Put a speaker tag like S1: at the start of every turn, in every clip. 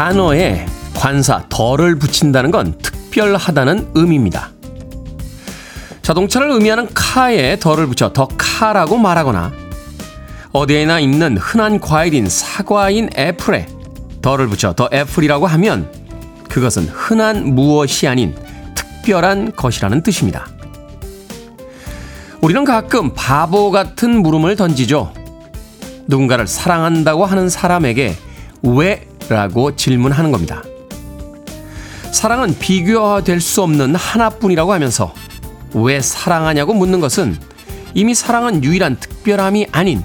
S1: 단어에 관사 덜을 붙인다는 건 특별하다는 의미입니다. 자동차를 의미하는 카에 덜을 붙여 더 카라고 말하거나 어디에나 있는 흔한 과일인 사과인 애플에 덜을 붙여 더 애플이라고 하면 그것은 흔한 무엇이 아닌 특별한 것이라는 뜻입니다. 우리는 가끔 바보 같은 물음을 던지죠. 누군가를 사랑한다고 하는 사람에게 왜? 라고 질문하는 겁니다. 사랑은 비교될 수 없는 하나뿐이라고 하면서 왜 사랑하냐고 묻는 것은 이미 사랑은 유일한 특별함이 아닌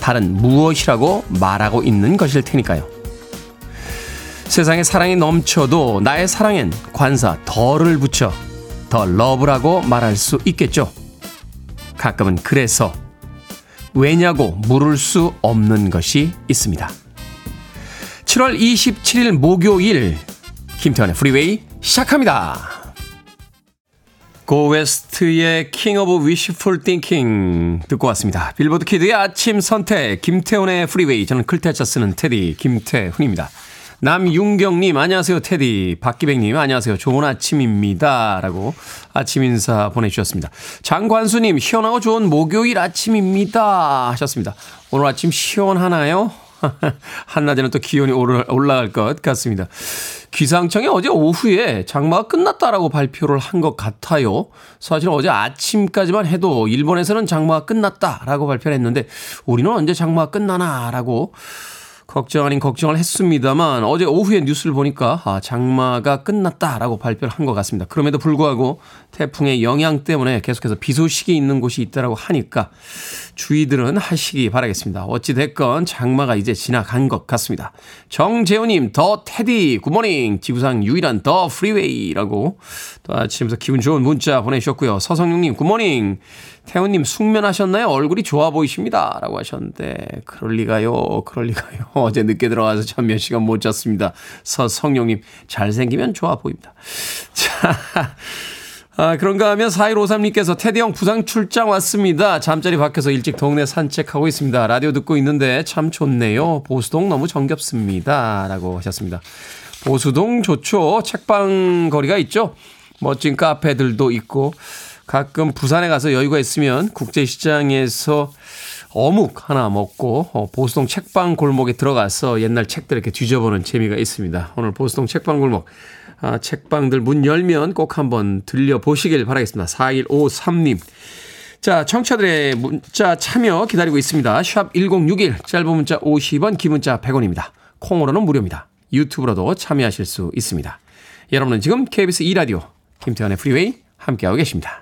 S1: 다른 무엇이라고 말하고 있는 것일 테니까요. 세상에 사랑이 넘쳐도 나의 사랑엔 관사 덜을 붙여 더 러브라고 말할 수 있겠죠. 가끔은 그래서 왜냐고 물을 수 없는 것이 있습니다. 7월 27일 목요일 김태훈의 프리웨이 시작합니다. Go West의 King of Wishful Thinking 듣고 왔습니다. 빌보드 키드의 아침 선택 김태훈의 프리웨이 저는 클테차 쓰는 테디 김태훈입니다. 남윤경님 안녕하세요 테디 박기백님 안녕하세요 좋은 아침입니다 라고 아침 인사 보내주셨습니다. 장관수님 시원하고 좋은 목요일 아침입니다 하셨습니다. 오늘 아침 시원하나요? 한낮에는 또 기온이 올라갈 것 같습니다. 기상청이 어제 오후에 장마가 끝났다라고 발표를 한 것 같아요. 사실은 어제 아침까지만 해도 일본에서는 장마가 끝났다라고 발표를 했는데 우리는 언제 장마가 끝나나라고 걱정 아닌 걱정을 했습니다만 어제 오후에 뉴스를 보니까 아, 장마가 끝났다라고 발표를 한 것 같습니다. 그럼에도 불구하고 태풍의 영향 때문에 계속해서 비 소식이 있는 곳이 있다라고 하니까 주의들은 하시기 바라겠습니다. 어찌 됐건 장마가 이제 지나간 것 같습니다. 정재호님, the 테디, good morning, 지구상 유일한 the 프리웨이라고 또 아침부터 기분 좋은 문자 보내주셨고요. 서성용님, good morning. 태훈님 숙면하셨나요? 얼굴이 좋아 보이십니다. 라고 하셨는데, 그럴리가요, 그럴리가요. 어제 늦게 들어가서 참 몇 시간 못 잤습니다. 서성용님, 잘생기면 좋아 보입니다. 자. 아, 그런가 하면 4153님께서 테디 형 부상 출장 왔습니다. 잠자리 밖에서 일찍 동네 산책하고 있습니다. 라디오 듣고 있는데 참 좋네요. 보수동 너무 정겹습니다. 라고 하셨습니다. 보수동 좋죠. 책방 거리가 있죠. 멋진 카페들도 있고 가끔 부산에 가서 여유가 있으면 국제시장에서 어묵 하나 먹고 어, 보수동 책방 골목에 들어가서 옛날 책들 이렇게 뒤져보는 재미가 있습니다. 오늘 보수동 책방 골목 아, 책방들 문 열면 꼭 한번 들려보시길 바라겠습니다. 4153님. 자, 청취자들의 문자 참여 기다리고 있습니다. 샵 1061, 짧은 문자 50원, 긴 문자 100원입니다. 콩으로는 무료입니다. 유튜브로도 참여하실 수 있습니다. 여러분은 지금 KBS 2라디오 김태훈의 프리웨이 함께하고 계십니다.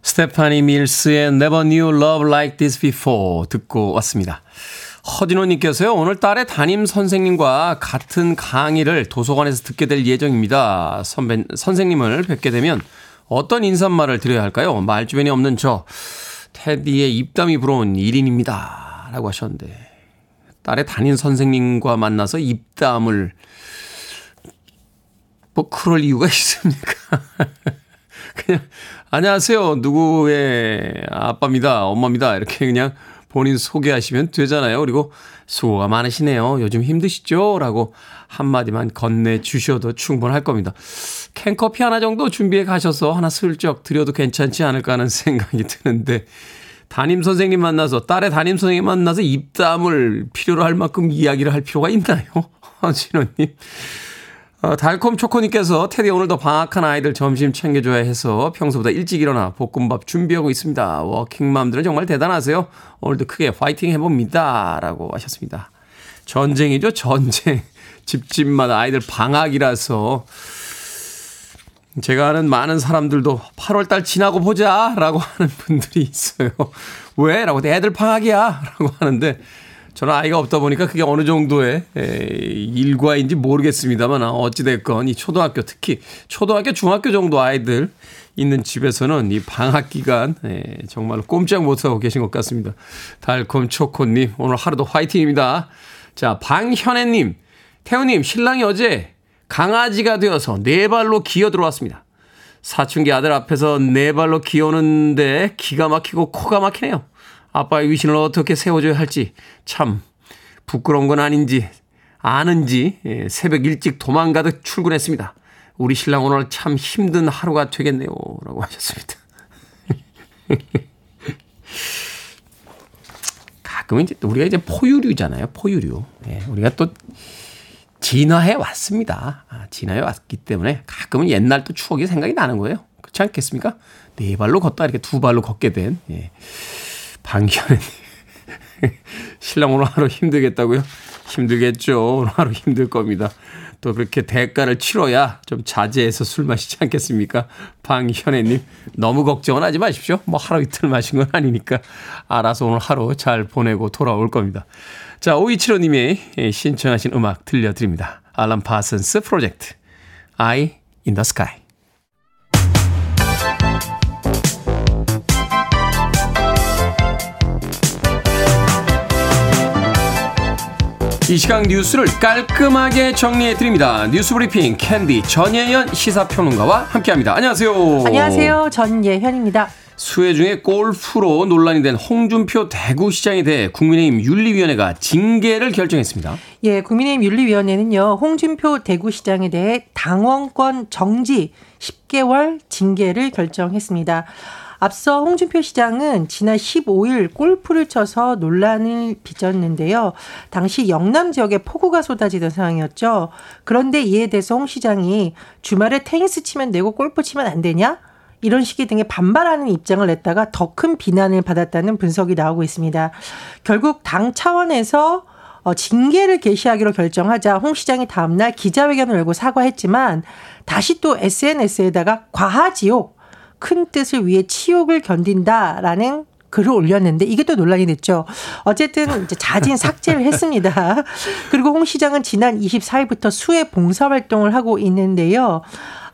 S1: 스테파니 밀스의 Never Knew Love Like This Before 듣고 왔습니다. 허진호님께서요, 오늘 딸의 담임 선생님과 같은 강의를 도서관에서 듣게 될 예정입니다. 선배, 선생님을 뵙게 되면 어떤 인사말을 드려야 할까요? 말주변이 없는 저, 테디의 입담이 부러운 1인입니다. 라고 하셨는데, 딸의 담임 선생님과 만나서 입담을, 뭐, 그럴 이유가 있습니까? 그냥, 안녕하세요. 누구의 아빠입니다. 엄마입니다. 이렇게 그냥 본인 소개하시면 되잖아요. 그리고 수고가 많으시네요. 요즘 힘드시죠? 라고 한마디만 건네주셔도 충분할 겁니다. 캔커피 하나 정도 준비해 가셔서 하나 슬쩍 드려도 괜찮지 않을까 하는 생각이 드는데, 담임 선생님 만나서, 딸의 담임 선생님 만나서 입담을 필요로 할 만큼 이야기를 할 필요가 있나요? 진호님. 어, 달콤 초코님께서 테디 오늘도 방학한 아이들 점심 챙겨줘야 해서 평소보다 일찍 일어나 볶음밥 준비하고 있습니다. 워킹맘들은 정말 대단하세요. 오늘도 크게 파이팅 해봅니다. 라고 하셨습니다. 전쟁이죠, 전쟁. 집집마다 아이들 방학이라서 제가 아는 많은 사람들도 8월달 지나고 보자 라고 하는 분들이 있어요. 왜? 라고 애들 방학이야 라고 하는데 저는 아이가 없다 보니까 그게 어느 정도의 일과인지 모르겠습니다만 어찌됐건 이 초등학교 특히 초등학교 중학교 정도 아이들 있는 집에서는 이 방학 기간 정말 꼼짝 못하고 계신 것 같습니다. 달콤 초코님 오늘 하루도 화이팅입니다. 자 방현애님 태우님 신랑이 어제 강아지가 되어서 네 발로 기어 들어왔습니다. 사춘기 아들 앞에서 네 발로 기어오는데 기가 막히고 코가 막히네요. 아빠의 위신을 어떻게 세워줘야 할지 참 부끄러운 건 아닌지 아는지 예, 새벽 일찍 도망가듯 출근했습니다. 우리 신랑 오늘 참 힘든 하루가 되겠네요. 라고 하셨습니다. 가끔은 이제 우리가 이제 포유류잖아요. 포유류. 예, 우리가 또 진화해 왔습니다. 아, 진화해 왔기 때문에 가끔은 옛날 또 추억이 생각이 나는 거예요. 그렇지 않겠습니까? 네 발로 걷다 이렇게 두 발로 걷게 된, 예. 방현은 신랑 오늘 하루 힘들겠다고요? 힘들겠죠. 오늘 하루 힘들 겁니다. 또 그렇게 대가를 치러야 좀 자제해서 술 마시지 않겠습니까? 방현애님, 너무 걱정은 하지 마십시오. 뭐 하루 이틀 마신 건 아니니까 알아서 오늘 하루 잘 보내고 돌아올 겁니다. 자, 오이치로님이 신청하신 음악 들려드립니다. 알람 파슨스 프로젝트, Eye in the Sky. 이 시각 뉴스를 깔끔하게 정리해 드립니다. 뉴스 브리핑 캔디 전예현 시사평론가와 함께합니다. 안녕하세요.
S2: 안녕하세요. 전예현입니다.
S1: 수해 중에 골프로 논란이 된 홍준표 대구시장에 대해 국민의힘 윤리위원회가 징계를 결정했습니다.
S2: 예, 국민의힘 윤리위원회는요, 홍준표 대구시장에 대해 당원권 정지 10개월 징계를 결정했습니다. 앞서 홍준표 시장은 지난 15일 골프를 쳐서 논란을 빚었는데요. 당시 영남 지역에 폭우가 쏟아지던 상황이었죠. 그런데 이에 대해서 홍 시장이 주말에 테니스 치면 되고 골프 치면 안 되냐? 이런 식의 등의 반발하는 입장을 냈다가 더 큰 비난을 받았다는 분석이 나오고 있습니다. 결국 당 차원에서 어, 징계를 개시하기로 결정하자 홍 시장이 다음날 기자회견을 열고 사과했지만 다시 또 SNS에다가 과하지요. 큰 뜻을 위해 치욕을 견딘다라는 글을 올렸는데 이게 또 논란이 됐죠. 어쨌든 이제 자진 삭제를 했습니다. 그리고 홍 시장은 지난 24일부터 수해 봉사 활동을 하고 있는데요.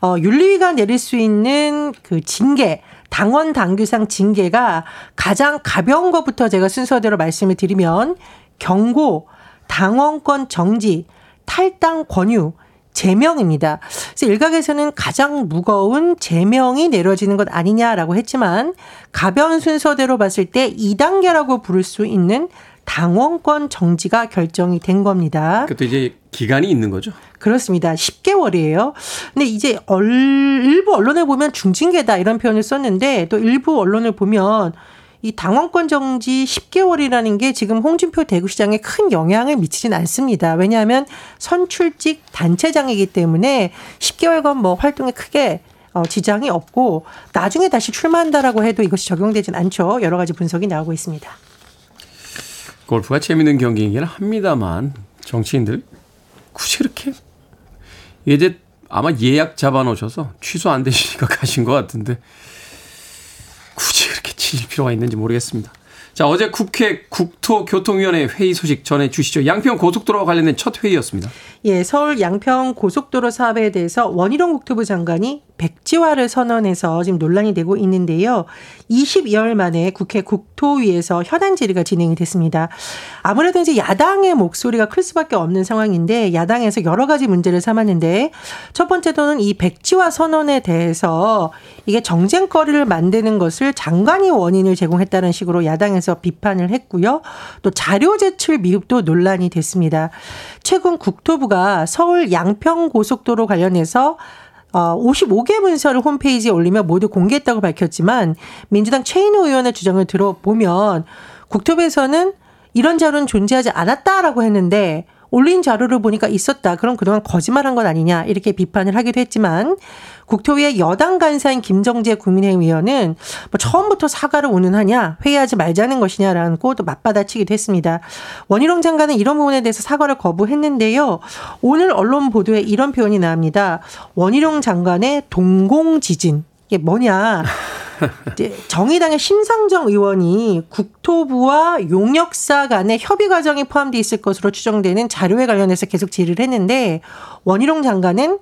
S2: 어, 윤리위가 내릴 수 있는 그 징계, 당원 당규상 징계가 가장 가벼운 것부터 제가 순서대로 말씀을 드리면 경고, 당원권 정지, 탈당 권유, 제명입니다. 그래서 일각에서는 가장 무거운 제명이 내려지는 것 아니냐라고 했지만 가벼운 순서대로 봤을 때 2단계라고 부를 수 있는 당원권 정지가 결정이 된 겁니다.
S1: 그것도 이제 기간이 있는 거죠?
S2: 그렇습니다. 10개월이에요. 근데 이제 일부 언론을 보면 중징계다 이런 표현을 썼는데 또 일부 언론을 보면 이 당원권 정지 10개월이라는 게 지금 홍준표 대구시장에 큰 영향을 미치진 않습니다. 왜냐하면 선출직 단체장이기 때문에 10개월간 뭐 활동에 크게 어, 지장이 없고 나중에 다시 출마한다라고 해도 이것이 적용되진 않죠. 여러 가지 분석이 나오고 있습니다.
S1: 골프가 재밌는 경기이긴 합니다만 정치인들 굳이 그렇게 이제 아마 예약 잡아놓으셔서 취소 안 되시니까 가신 것 같은데 굳이 그렇게 치실 필요가 있는지 모르겠습니다. 자, 어제 국회 국토교통위원회 회의 소식 전해 주시죠. 양평 고속도로와 관련된 첫 회의였습니다.
S2: 예, 서울 양평 고속도로 사업에 대해서 원희룡 국토부 장관이 백지화를 선언해서 지금 논란이 되고 있는데요. 22월 만에 국회 국토위에서 현안 질의가 진행이 됐습니다. 아무래도 이제 야당의 목소리가 클 수밖에 없는 상황인데 야당에서 여러 가지 문제를 삼았는데 첫 번째로는 이 백지화 선언에 대해서 이게 정쟁거리를 만드는 것을 장관이 원인을 제공했다는 식으로 야당에서 비판을 했고요. 또 자료 제출 미흡도 논란이 됐습니다. 최근 국토부가 서울 양평 고속도로 관련해서 어, 55개 문서를 홈페이지에 올리며 모두 공개했다고 밝혔지만 민주당 최인호 의원의 주장을 들어보면 국토부에서는 이런 자료는 존재하지 않았다라고 했는데 올린 자료를 보니까 있었다. 그럼 그동안 거짓말한 건 아니냐 이렇게 비판을 하기도 했지만 국토위의 여당 간사인 김정재 국민의힘 의원은 뭐 처음부터 사과를 운운하냐 회의하지 말자는 것이냐라고 또 맞받아치기도 했습니다. 원희룡 장관은 이런 부분에 대해서 사과를 거부했는데요. 오늘 언론 보도에 이런 표현이 나옵니다. 원희룡 장관의 동공지진 이게 뭐냐? 이제 정의당의 심상정 의원이 국토부와 용역사 간의 협의 과정이 포함되어 있을 것으로 추정되는 자료에 관련해서 계속 질의를 했는데 원희룡 장관은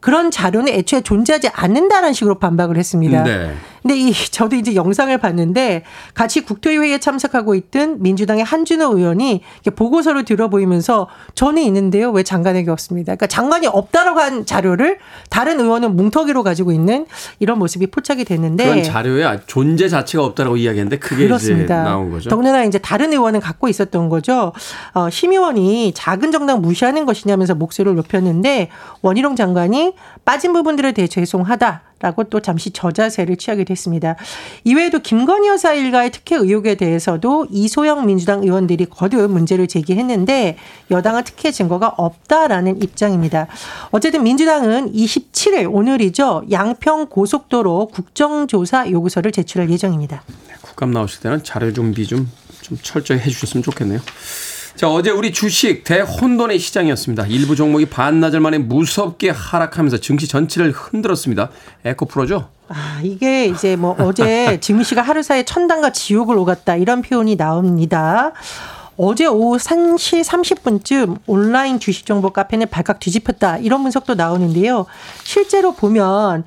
S2: 그런 자료는 애초에 존재하지 않는다는 식으로 반박을 했습니다. 네. 근데 이 저도 이제 영상을 봤는데 같이 국토위 회의에 참석하고 있던 민주당의 한준호 의원이 보고서를 들어보이면서 저는 있는데요. 왜 장관에게 없습니다. 그러니까 장관이 없다라고 한 자료를 다른 의원은 뭉터기로 가지고 있는 이런 모습이 포착이 됐는데
S1: 그런 자료에 존재 자체가 없다라고 이야기했는데 그게 그렇습니다. 이제 나온 거죠.
S2: 더군다나 이제 다른 의원은 갖고 있었던 거죠. 어, 심 의원이 작은 정당 무시하는 것이냐면서 목소리를 높였는데 원희룡 장관이 빠진 부분들에 대해 죄송하다. 라고 또 잠시 저자세를 취하게 됐습니다. 이외에도 김건희 여사 일가의 특혜 의혹에 대해서도 이소영 민주당 의원들이 거듭 문제를 제기했는데 여당은 특혜 증거가 없다라는 입장입니다. 어쨌든 민주당은 27일 오늘이죠. 양평 고속도로 국정조사 요구서를 제출할 예정입니다.
S1: 네, 국감 나오실 때는 자료 준비 좀, 좀 철저히 해주셨으면 좋겠네요. 자, 어제 우리 주식 대혼돈의 시장이었습니다. 일부 종목이 반나절 만에 무섭게 하락하면서 증시 전체를 흔들었습니다. 에코 프로죠?
S2: 아, 이게 이제 뭐 어제 증시가 하루 사이에 천당과 지옥을 오갔다 이런 표현이 나옵니다. 어제 오후 3시 30분쯤 온라인 주식 정보 카페는 발칵 뒤집혔다. 이런 분석도 나오는데요. 실제로 보면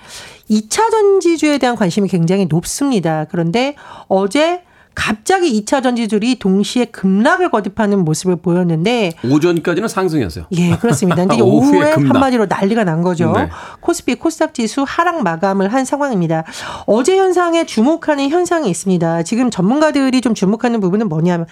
S2: 2차 전지주에 대한 관심이 굉장히 높습니다. 그런데 어제 갑자기 2차 전지줄이 동시에 급락을 거듭하는 모습을 보였는데
S1: 오전까지는 상승이었어요.
S2: 예, 그렇습니다. 근데 오후에 급락. 한마디로 난리가 난 거죠. 네. 코스피 코스닥 지수 하락 마감을 한 상황입니다. 어제 현상에 주목하는 현상이 있습니다. 지금 전문가들이 좀 주목하는 부분은 뭐냐면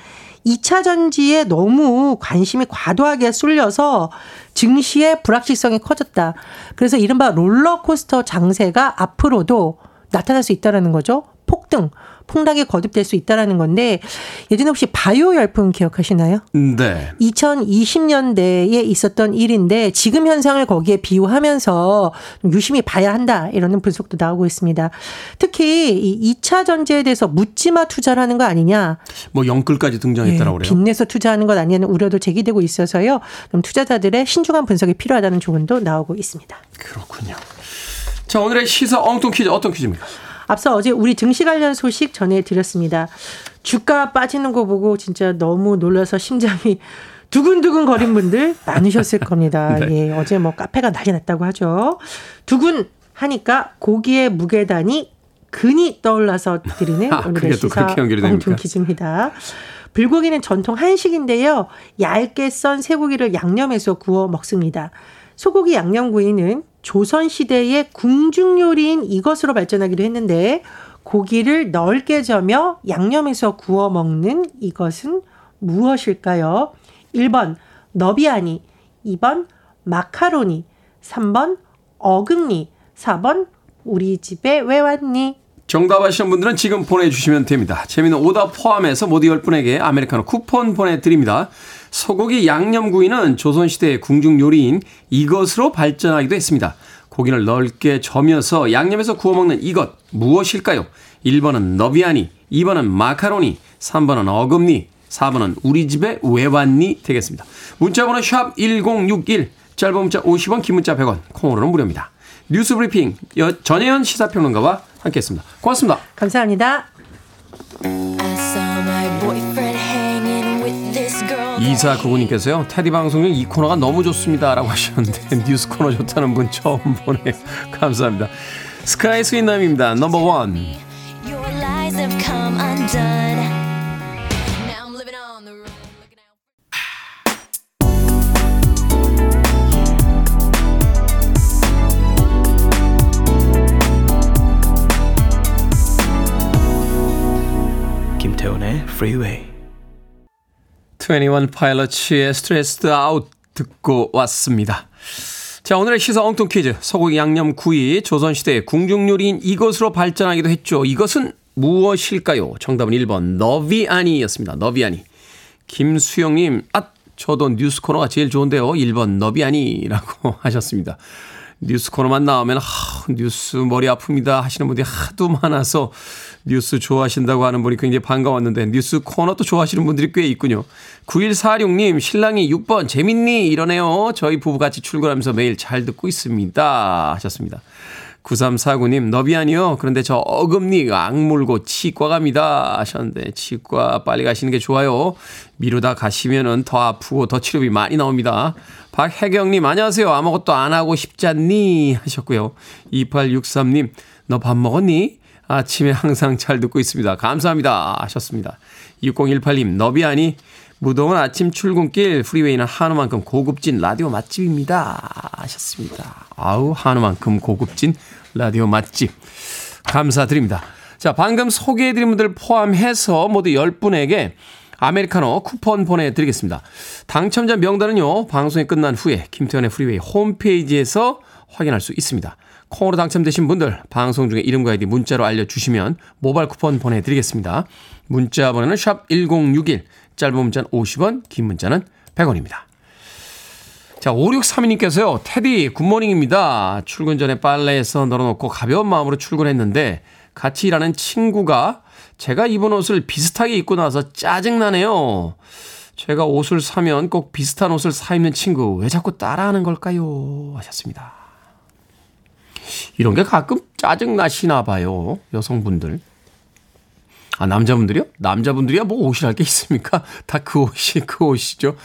S2: 2차 전지에 너무 관심이 과도하게 쏠려서 증시의 불확실성이 커졌다. 그래서 이른바 롤러코스터 장세가 앞으로도 나타날 수 있다라는 거죠. 폭등. 폭락이 거듭될 수 있다라는 건데 예전에 혹시 바이오 열풍 기억하시나요?
S1: 네.
S2: 2020년대에 있었던 일인데 지금 현상을 거기에 비유하면서 유심히 봐야 한다 이러는 분석도 나오고 있습니다. 특히 이 2차 전지에 대해서 묻지마 투자를 하는 거 아니냐?
S1: 뭐 영끌까지 등장했다라고
S2: 네, 그래요. 빚내서 투자하는 것 아니냐는 우려도 제기되고 있어서요. 그럼 투자자들의 신중한 분석이 필요하다는 조언도 나오고 있습니다.
S1: 그렇군요. 자, 오늘의 시사 엉뚱 퀴즈 어떤 퀴즈입니까?
S2: 앞서 어제 우리 증시 관련 소식 전해드렸습니다. 주가 빠지는 거 보고 진짜 너무 놀라서 심장이 두근두근 거린 분들 많으셨을 겁니다. 네. 예, 어제 뭐 카페가 난리 났다고 하죠. 두근 하니까 고기의 무게단이 근이 떠올라서 드리는 아, 오늘의 시사 엉뚱 퀴즈입니다. 불고기는 전통 한식인데요. 얇게 썬 쇠고기를 양념해서 구워 먹습니다. 소고기 양념구이는 조선시대의 궁중요리인 이것으로 발전하기도 했는데 고기를 넓게 저며 양념해서 구워 먹는 이것은 무엇일까요? 1번 너비아니, 2번 마카로니, 3번 어금니, 4번 우리 집에 왜 왔니?
S1: 정답 아시는 분들은 지금 보내주시면 됩니다. 재미는 오답 포함해서 모두 10분에게 아메리카노 쿠폰 보내드립니다. 소고기 양념구이는 조선시대의 궁중 요리인 이것으로 발전하기도 했습니다. 고기를 넓게 저며서 양념해서 구워 먹는 이것 무엇일까요? 1번은 너비아니, 2번은 마카로니, 3번은 어금니, 4번은 우리 집에 왜 왔니 되겠습니다. 문자 번호 샵 1061, 짧은 문자 50원, 긴 문자 100원, 콩으로는 무료입니다. 뉴스 브리핑 전예현 시사평론가와 함께했습니다. 고맙습니다.
S2: 감사합니다.
S1: 이사 구구님께서요 테디 방송 중이 코너가 너무 좋습니다라고 하셨는데 뉴스 코너 좋다는 분 처음 보네 감사합니다. sky sweet남입니다. number one 김태훈의 Freeway 21 파일럿의 Stressed Out 듣고 왔습니다. 자, 오늘의 시사 엉뚱 퀴즈. 소고기 양념 구이, 조선시대의 궁중요리인 이것으로 발전하기도 했죠. 이것은 무엇일까요? 정답은 1번, 너비아니였습니다. 너비아니. 김수영님, 아, 저도 뉴스 코너가 제일 좋은데요. 1번 너비 아니라고 하셨습니다. 뉴스 코너만 나오면 하, 뉴스 머리 아픕니다 하시는 분들이 하도 많아서 뉴스 좋아하신다고 하는 분이 굉장히 반가웠는데 뉴스 코너도 좋아하시는 분들이 꽤 있군요. 9146님 신랑이 6번 재밌니 이러네요. 저희 부부 같이 출근하면서 매일 잘 듣고 있습니다 하셨습니다. 9349님, 너비 아니요. 그런데 저 어금니 악물고 치과 갑니다. 하셨는데, 치과 빨리 가시는 게 좋아요. 미루다 가시면은 더 아프고 더 치료비 많이 나옵니다. 박혜경님, 안녕하세요. 아무것도 안 하고 싶잖니? 하셨고요. 2863님, 너 밥 먹었니? 아침에 항상 잘 듣고 있습니다. 감사합니다. 하셨습니다. 6018님, 너비아니? 무더운 아침 출근길 프리웨이는 한우만큼 고급진 라디오 맛집입니다. 하셨습니다. 아우, 한우만큼 고급진 라디오 맛집. 감사드립니다. 자, 방금 소개해드린 분들 포함해서 모두 10분에게 아메리카노 쿠폰 보내드리겠습니다. 당첨자 명단은요, 방송이 끝난 후에 김태훈의 프리웨이 홈페이지에서 확인할 수 있습니다. 콩으로 당첨되신 분들 방송 중에 이름과 아이디 문자로 알려주시면 모바일 쿠폰 보내드리겠습니다. 문자 번호는 샵 1061, 짧은 문자는 50원, 긴 문자는 100원입니다. 자, 5632님께서요, 테디, good morning입니다. 출근 전에 빨래해서 널어놓고 가벼운 마음으로 출근했는데, 같이 일하는 친구가 제가 입은 옷을 비슷하게 입고 나서 짜증나네요. 제가 옷을 사면 꼭 비슷한 옷을 사 입는 친구, 왜 자꾸 따라하는 걸까요? 하셨습니다. 이런 게 가끔 짜증나시나 봐요. 여성분들. 아, 남자분들이요? 남자분들이야 뭐 옷이랄 게 있습니까? 다 그 옷이 그 옷이죠.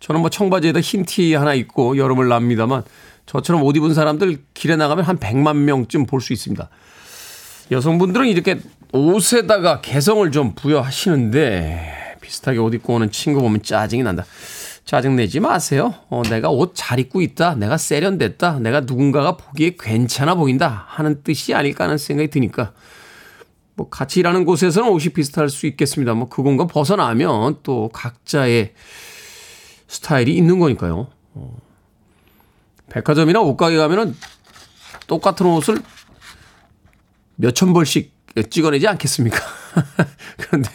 S1: 저는 뭐 청바지에다 흰 티 하나 입고 여름을 납니다만 저처럼 옷 입은 사람들 길에 나가면 한 100만 명쯤 볼 수 있습니다. 여성분들은 이렇게 옷에다가 개성을 좀 부여하시는데 비슷하게 옷 입고 오는 친구 보면 짜증이 난다. 짜증내지 마세요. 어, 내가 옷 잘 입고 있다. 내가 세련됐다. 내가 누군가가 보기에 괜찮아 보인다. 하는 뜻이 아닐까 하는 생각이 드니까 뭐 같이 일하는 곳에서는 옷이 비슷할 수 있겠습니다. 뭐 그건가 벗어나면 또 각자의 스타일이 있는 거니까요. 어. 백화점이나 옷가게 가면은 똑같은 옷을 몇천 벌씩 찍어내지 않겠습니까? 그런데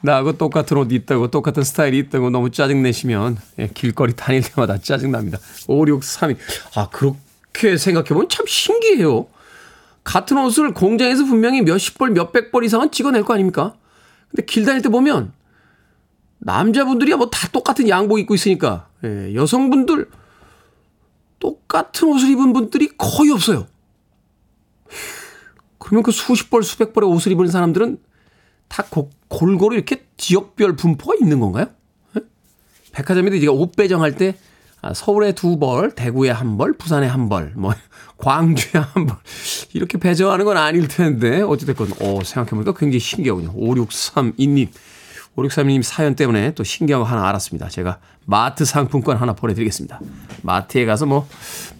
S1: 나하고 똑같은 옷 있다고 똑같은 스타일이 있다고 너무 짜증내시면 예, 길거리 다닐 때마다 짜증납니다. 5632. 아, 그렇게 생각해보면 참 신기해요. 같은 옷을 공장에서 분명히 몇십 벌, 몇백 벌 이상은 찍어낼 거 아닙니까? 근데 길 다닐 때 보면 남자분들이야 뭐 다 똑같은 양복 입고 있으니까 예, 여성분들 똑같은 옷을 입은 분들이 거의 없어요. 그러면 그 수십 벌, 수백 벌의 옷을 입은 사람들은 다 고, 골고루 이렇게 지역별 분포가 있는 건가요? 예? 백화점에도 이제 옷 배정할 때 아, 서울에 두 벌, 대구에 한 벌, 부산에 한 벌, 뭐 광주에 한 벌. 이렇게 배정하는 건 아닐 텐데 어찌됐건 어, 생각해보니까 굉장히 신기하군요. 5632님. 5632님 사연 때문에 또 신기한 거 하나 알았습니다. 제가 마트 상품권 하나 보내드리겠습니다. 마트에 가서 뭐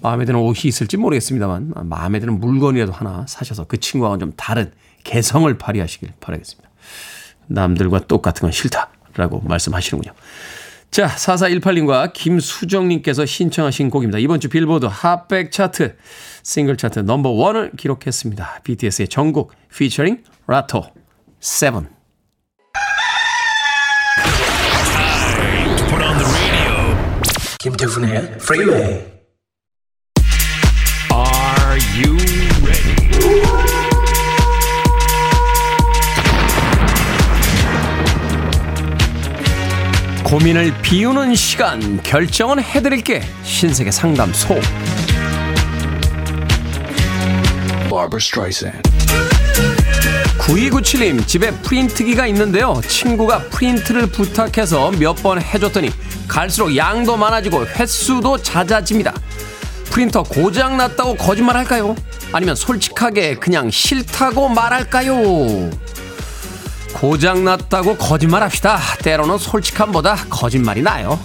S1: 마음에 드는 옷이 있을지 모르겠습니다만 마음에 드는 물건이라도 하나 사셔서 그 친구와는 좀 다른 개성을 발휘하시길 바라겠습니다. 남들과 똑같은 건 싫다 라고 말씀하시는군요. 자, 4418님과 김수정님께서 신청하신 곡입니다. 이번 주 빌보드 핫백 차트 싱글 차트 넘버 원을 기록했습니다. BTS의 정국 피처링 Latto Seven.
S3: 김태훈의 프리웨이
S4: Are you
S1: 고민을 비우는 시간 결정은 해드릴게 신세계 상담소. 9297님 집에 프린트기가 있는데요 친구가 프린트를 부탁해서 몇 번 해줬더니 갈수록 양도 많아지고 횟수도 잦아집니다 프린터 고장 났다고 거짓말 할까요? 아니면 솔직하게 그냥 싫다고 말할까요? 고장 났다고 거짓말 합시다 때로는 솔직함보다 거짓말이 나요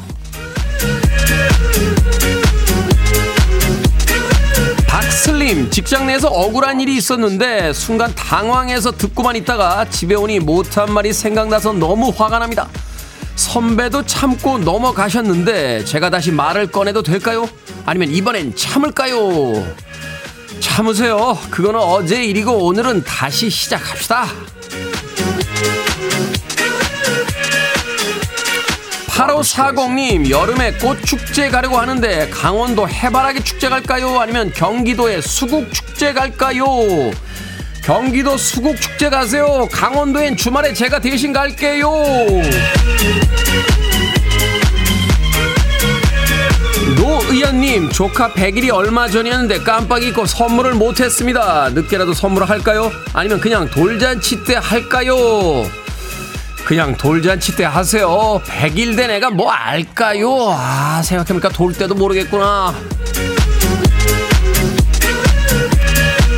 S1: 박슬림 직장 내에서 억울한 일이 있었는데 순간 당황해서 듣고만 있다가 집에 오니 못한 말이 생각나서 너무 화가 납니다. 선배도 참고 넘어가셨는데 제가 다시 말을 꺼내도 될까요? 아니면 이번엔 참을까요? 참으세요. 그거는 어제 일이고 오늘은 다시 시작합시다. 8540님, 여름에 꽃축제 가려고 하는데 강원도 해바라기 축제 갈까요? 아니면 경기도의 수국축제 갈까요? 경기도 수국축제 가세요. 강원도엔 주말에 제가 대신 갈게요. 노의연님, 조카 100일이 얼마 전이었는데 깜빡 잊고 선물을 못했습니다. 늦게라도 선물을 할까요? 아니면 그냥 돌잔치 때 할까요? 그냥 돌잔치 때 하세요. 100일 된 애가 뭐 알까요? 아, 생각해보니까 돌 때도 모르겠구나.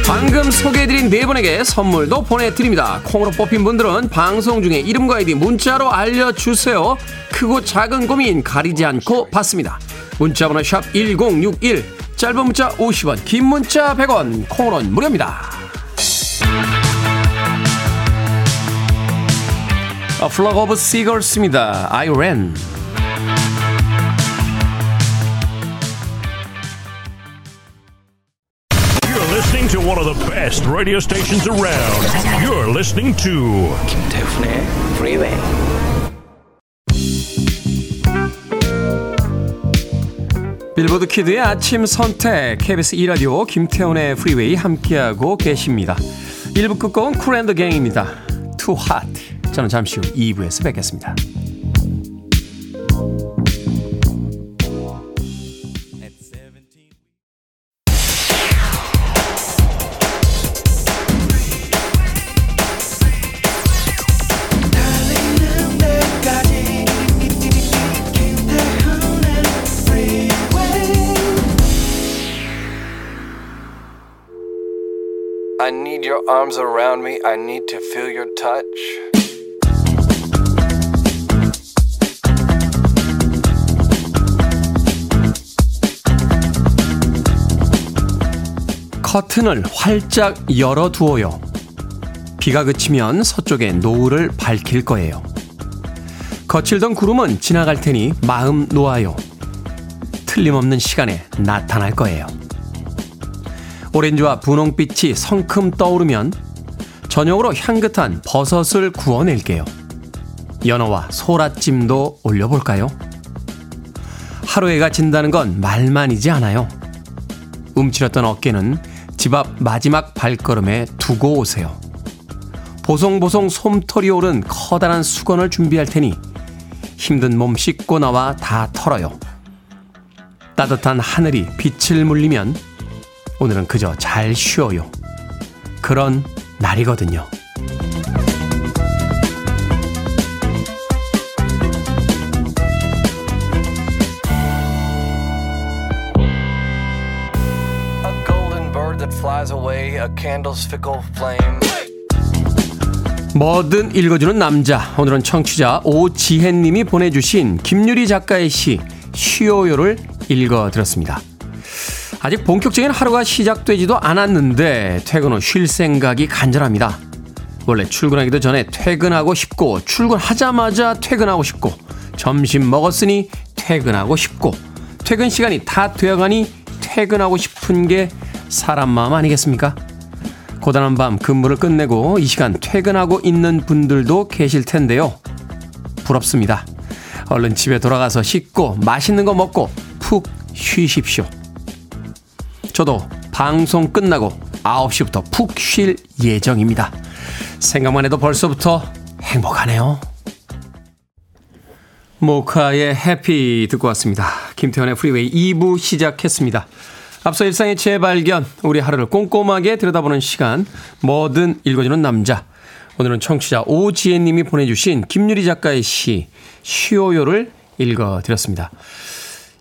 S1: 방금 소개해드린 네 분에게 선물도 보내드립니다. 콩으로 뽑힌 분들은 방송 중에 이름과 아이디 문자로 알려주세요. 크고 작은 고민 가리지 않고 받습니다. 문자번호 샵 1061, 짧은 문자 50원, 긴 문자 100원, 콩으로는 무료입니다. A Flock of Seagulls입니다. I ran.
S4: You're listening to one of the best radio stations around. You're listening to
S3: 김태훈의 Freeway.
S1: 빌보드 키드의 아침 선택 KBS 2라디오 김태훈의 프리웨이 함께하고 계십니다. 1부 끝곡은 Kool & The Gang입니다. Too Hot. 저는 잠시 후 2부에서 뵙겠습니다.
S5: I need your arms around me. I need to feel your touch.
S1: 커튼을 활짝 열어두어요. 비가 그치면 서쪽에 노을을 밝힐 거예요. 거칠던 구름은 지나갈 테니 마음 놓아요. 틀림없는 시간에 나타날 거예요. 오렌지와 분홍빛이 성큼 떠오르면 저녁으로 향긋한 버섯을 구워낼게요. 연어와 소라찜도 올려볼까요? 하루해가 진다는 건 말만이지 않아요. 움츠렸던 어깨는 집 앞 마지막 발걸음에 두고 오세요. 보송보송 솜털이 오른 커다란 수건을 준비할 테니 힘든 몸 씻고 나와 다 털어요. 따뜻한 하늘이 빛을 물리면 오늘은 그저 잘 쉬어요. 그런 날이거든요. 뭐든 읽어주는 남자. 오늘은 청취자 오지혜님이 보내주신 김유리 작가의 시 쉬어요를 읽어드렸습니다. 아직 본격적인 하루가 시작되지도 않았는데 퇴근 후 쉴 생각이 간절합니다. 원래 출근하기도 전에 퇴근하고 싶고 출근하자마자 퇴근하고 싶고 점심 먹었으니 퇴근하고 싶고 퇴근 시간이 다 되어가니 퇴근하고 싶은 게 사람 마음 아니겠습니까? 고단한 밤 근무를 끝내고 이 시간 퇴근하고 있는 분들도 계실 텐데요. 부럽습니다. 얼른 집에 돌아가서 씻고 맛있는 거 먹고 푹 쉬십시오. 저도 방송 끝나고 9시부터 푹 쉴 예정입니다. 생각만 해도 벌써부터 행복하네요. 모카의 해피 듣고 왔습니다. 김태현의 프리웨이 2부 시작했습니다. 앞서 일상의 재발견, 우리 하루를 꼼꼼하게 들여다보는 시간, 뭐든 읽어주는 남자. 오늘은 청취자 오지혜님이 보내주신 김유리 작가의 시, 쉬어요를 읽어드렸습니다.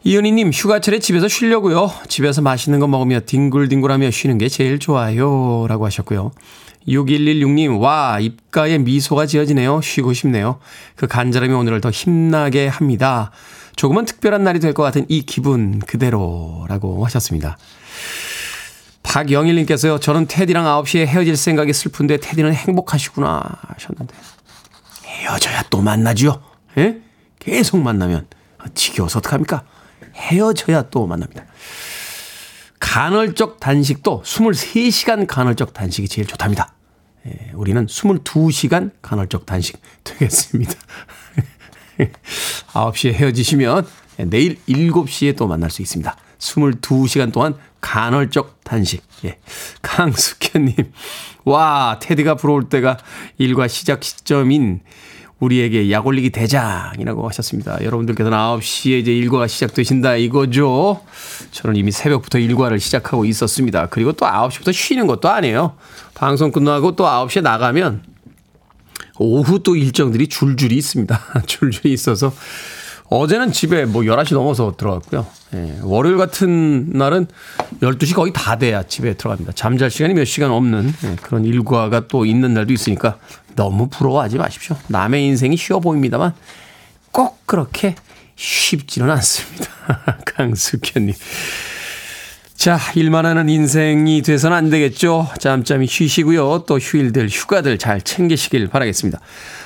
S1: 이은희님, 휴가철에 집에서 쉬려고요. 집에서 맛있는 거 먹으며 뒹굴뒹굴하며 쉬는 게 제일 좋아요. 라고 하셨고요. 6116님, 와, 입가에 미소가 지어지네요. 쉬고 싶네요. 그 간절함이 오늘을 더 힘나게 합니다. 조금은 특별한 날이 될 것 같은 이 기분 그대로라고 하셨습니다. 박영일님께서요, 저는 테디랑 9시에 헤어질 생각이 슬픈데 테디는 행복하시구나 하셨는데. 헤어져야 또 만나죠? 예? 계속 만나면 지겨워서 어떡합니까? 헤어져야 또 만납니다. 간헐적 단식도 23시간 간헐적 단식이 제일 좋답니다. 예, 우리는 22시간 간헐적 단식 되겠습니다. 9시에 헤어지시면 내일 7시에 또 만날 수 있습니다. 22시간 동안 간헐적 단식. 예. 강숙현님. 와, 테디가 부러울 때가 일과 시작 시점인 우리에게 약 올리기 대장이라고 하셨습니다. 여러분들께서는 9시에 이제 일과가 시작되신다 이거죠. 저는 이미 새벽부터 일과를 시작하고 있었습니다. 그리고 또 9시부터 쉬는 것도 아니에요. 방송 끝나고 또 9시에 나가면 오후 또 일정들이 줄줄이 있습니다. 줄줄이 있어서 어제는 집에 뭐 11시 넘어서 들어갔고요. 예, 월요일 같은 날은 12시 거의 다 돼야 집에 들어갑니다. 잠잘 시간이 몇 시간 없는 예, 그런 일과가 또 있는 날도 있으니까 너무 부러워하지 마십시오. 남의 인생이 쉬워 보입니다만 꼭 그렇게 쉽지는 않습니다. 강숙현님. 자, 일만 하는 인생이 돼서는 안 되겠죠. 짬짬이 쉬시고요. 또 휴일들, 휴가들 잘 챙기시길 바라겠습니다.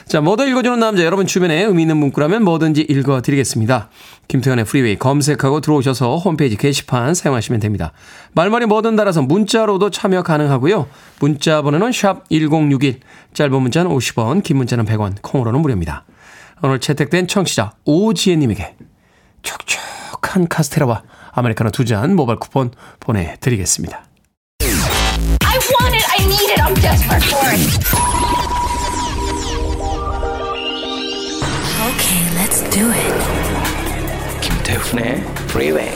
S1: 자, 뭐든 읽어주는 남자, 여러분 주변에 의미 있는 문구라면 뭐든지 읽어드리겠습니다. 김태훈의 프리웨이 검색하고 들어오셔서 홈페이지 게시판 사용하시면 됩니다. 말머리 뭐든 달아서 문자로도 참여 가능하고요. 문자 번호는 샵 1061, 짧은 문자는 50원, 긴 문자는 100원, 콩으로는 무료입니다. 오늘 채택된 청취자 오지혜님에게 촉촉한 카스테라와 아메리카노 두 잔 모바일 쿠폰 보내드리겠습니다.
S6: I want it. I need it. I'm desperate for it.
S3: Okay, let's do it.
S5: 김태훈의 Freeway.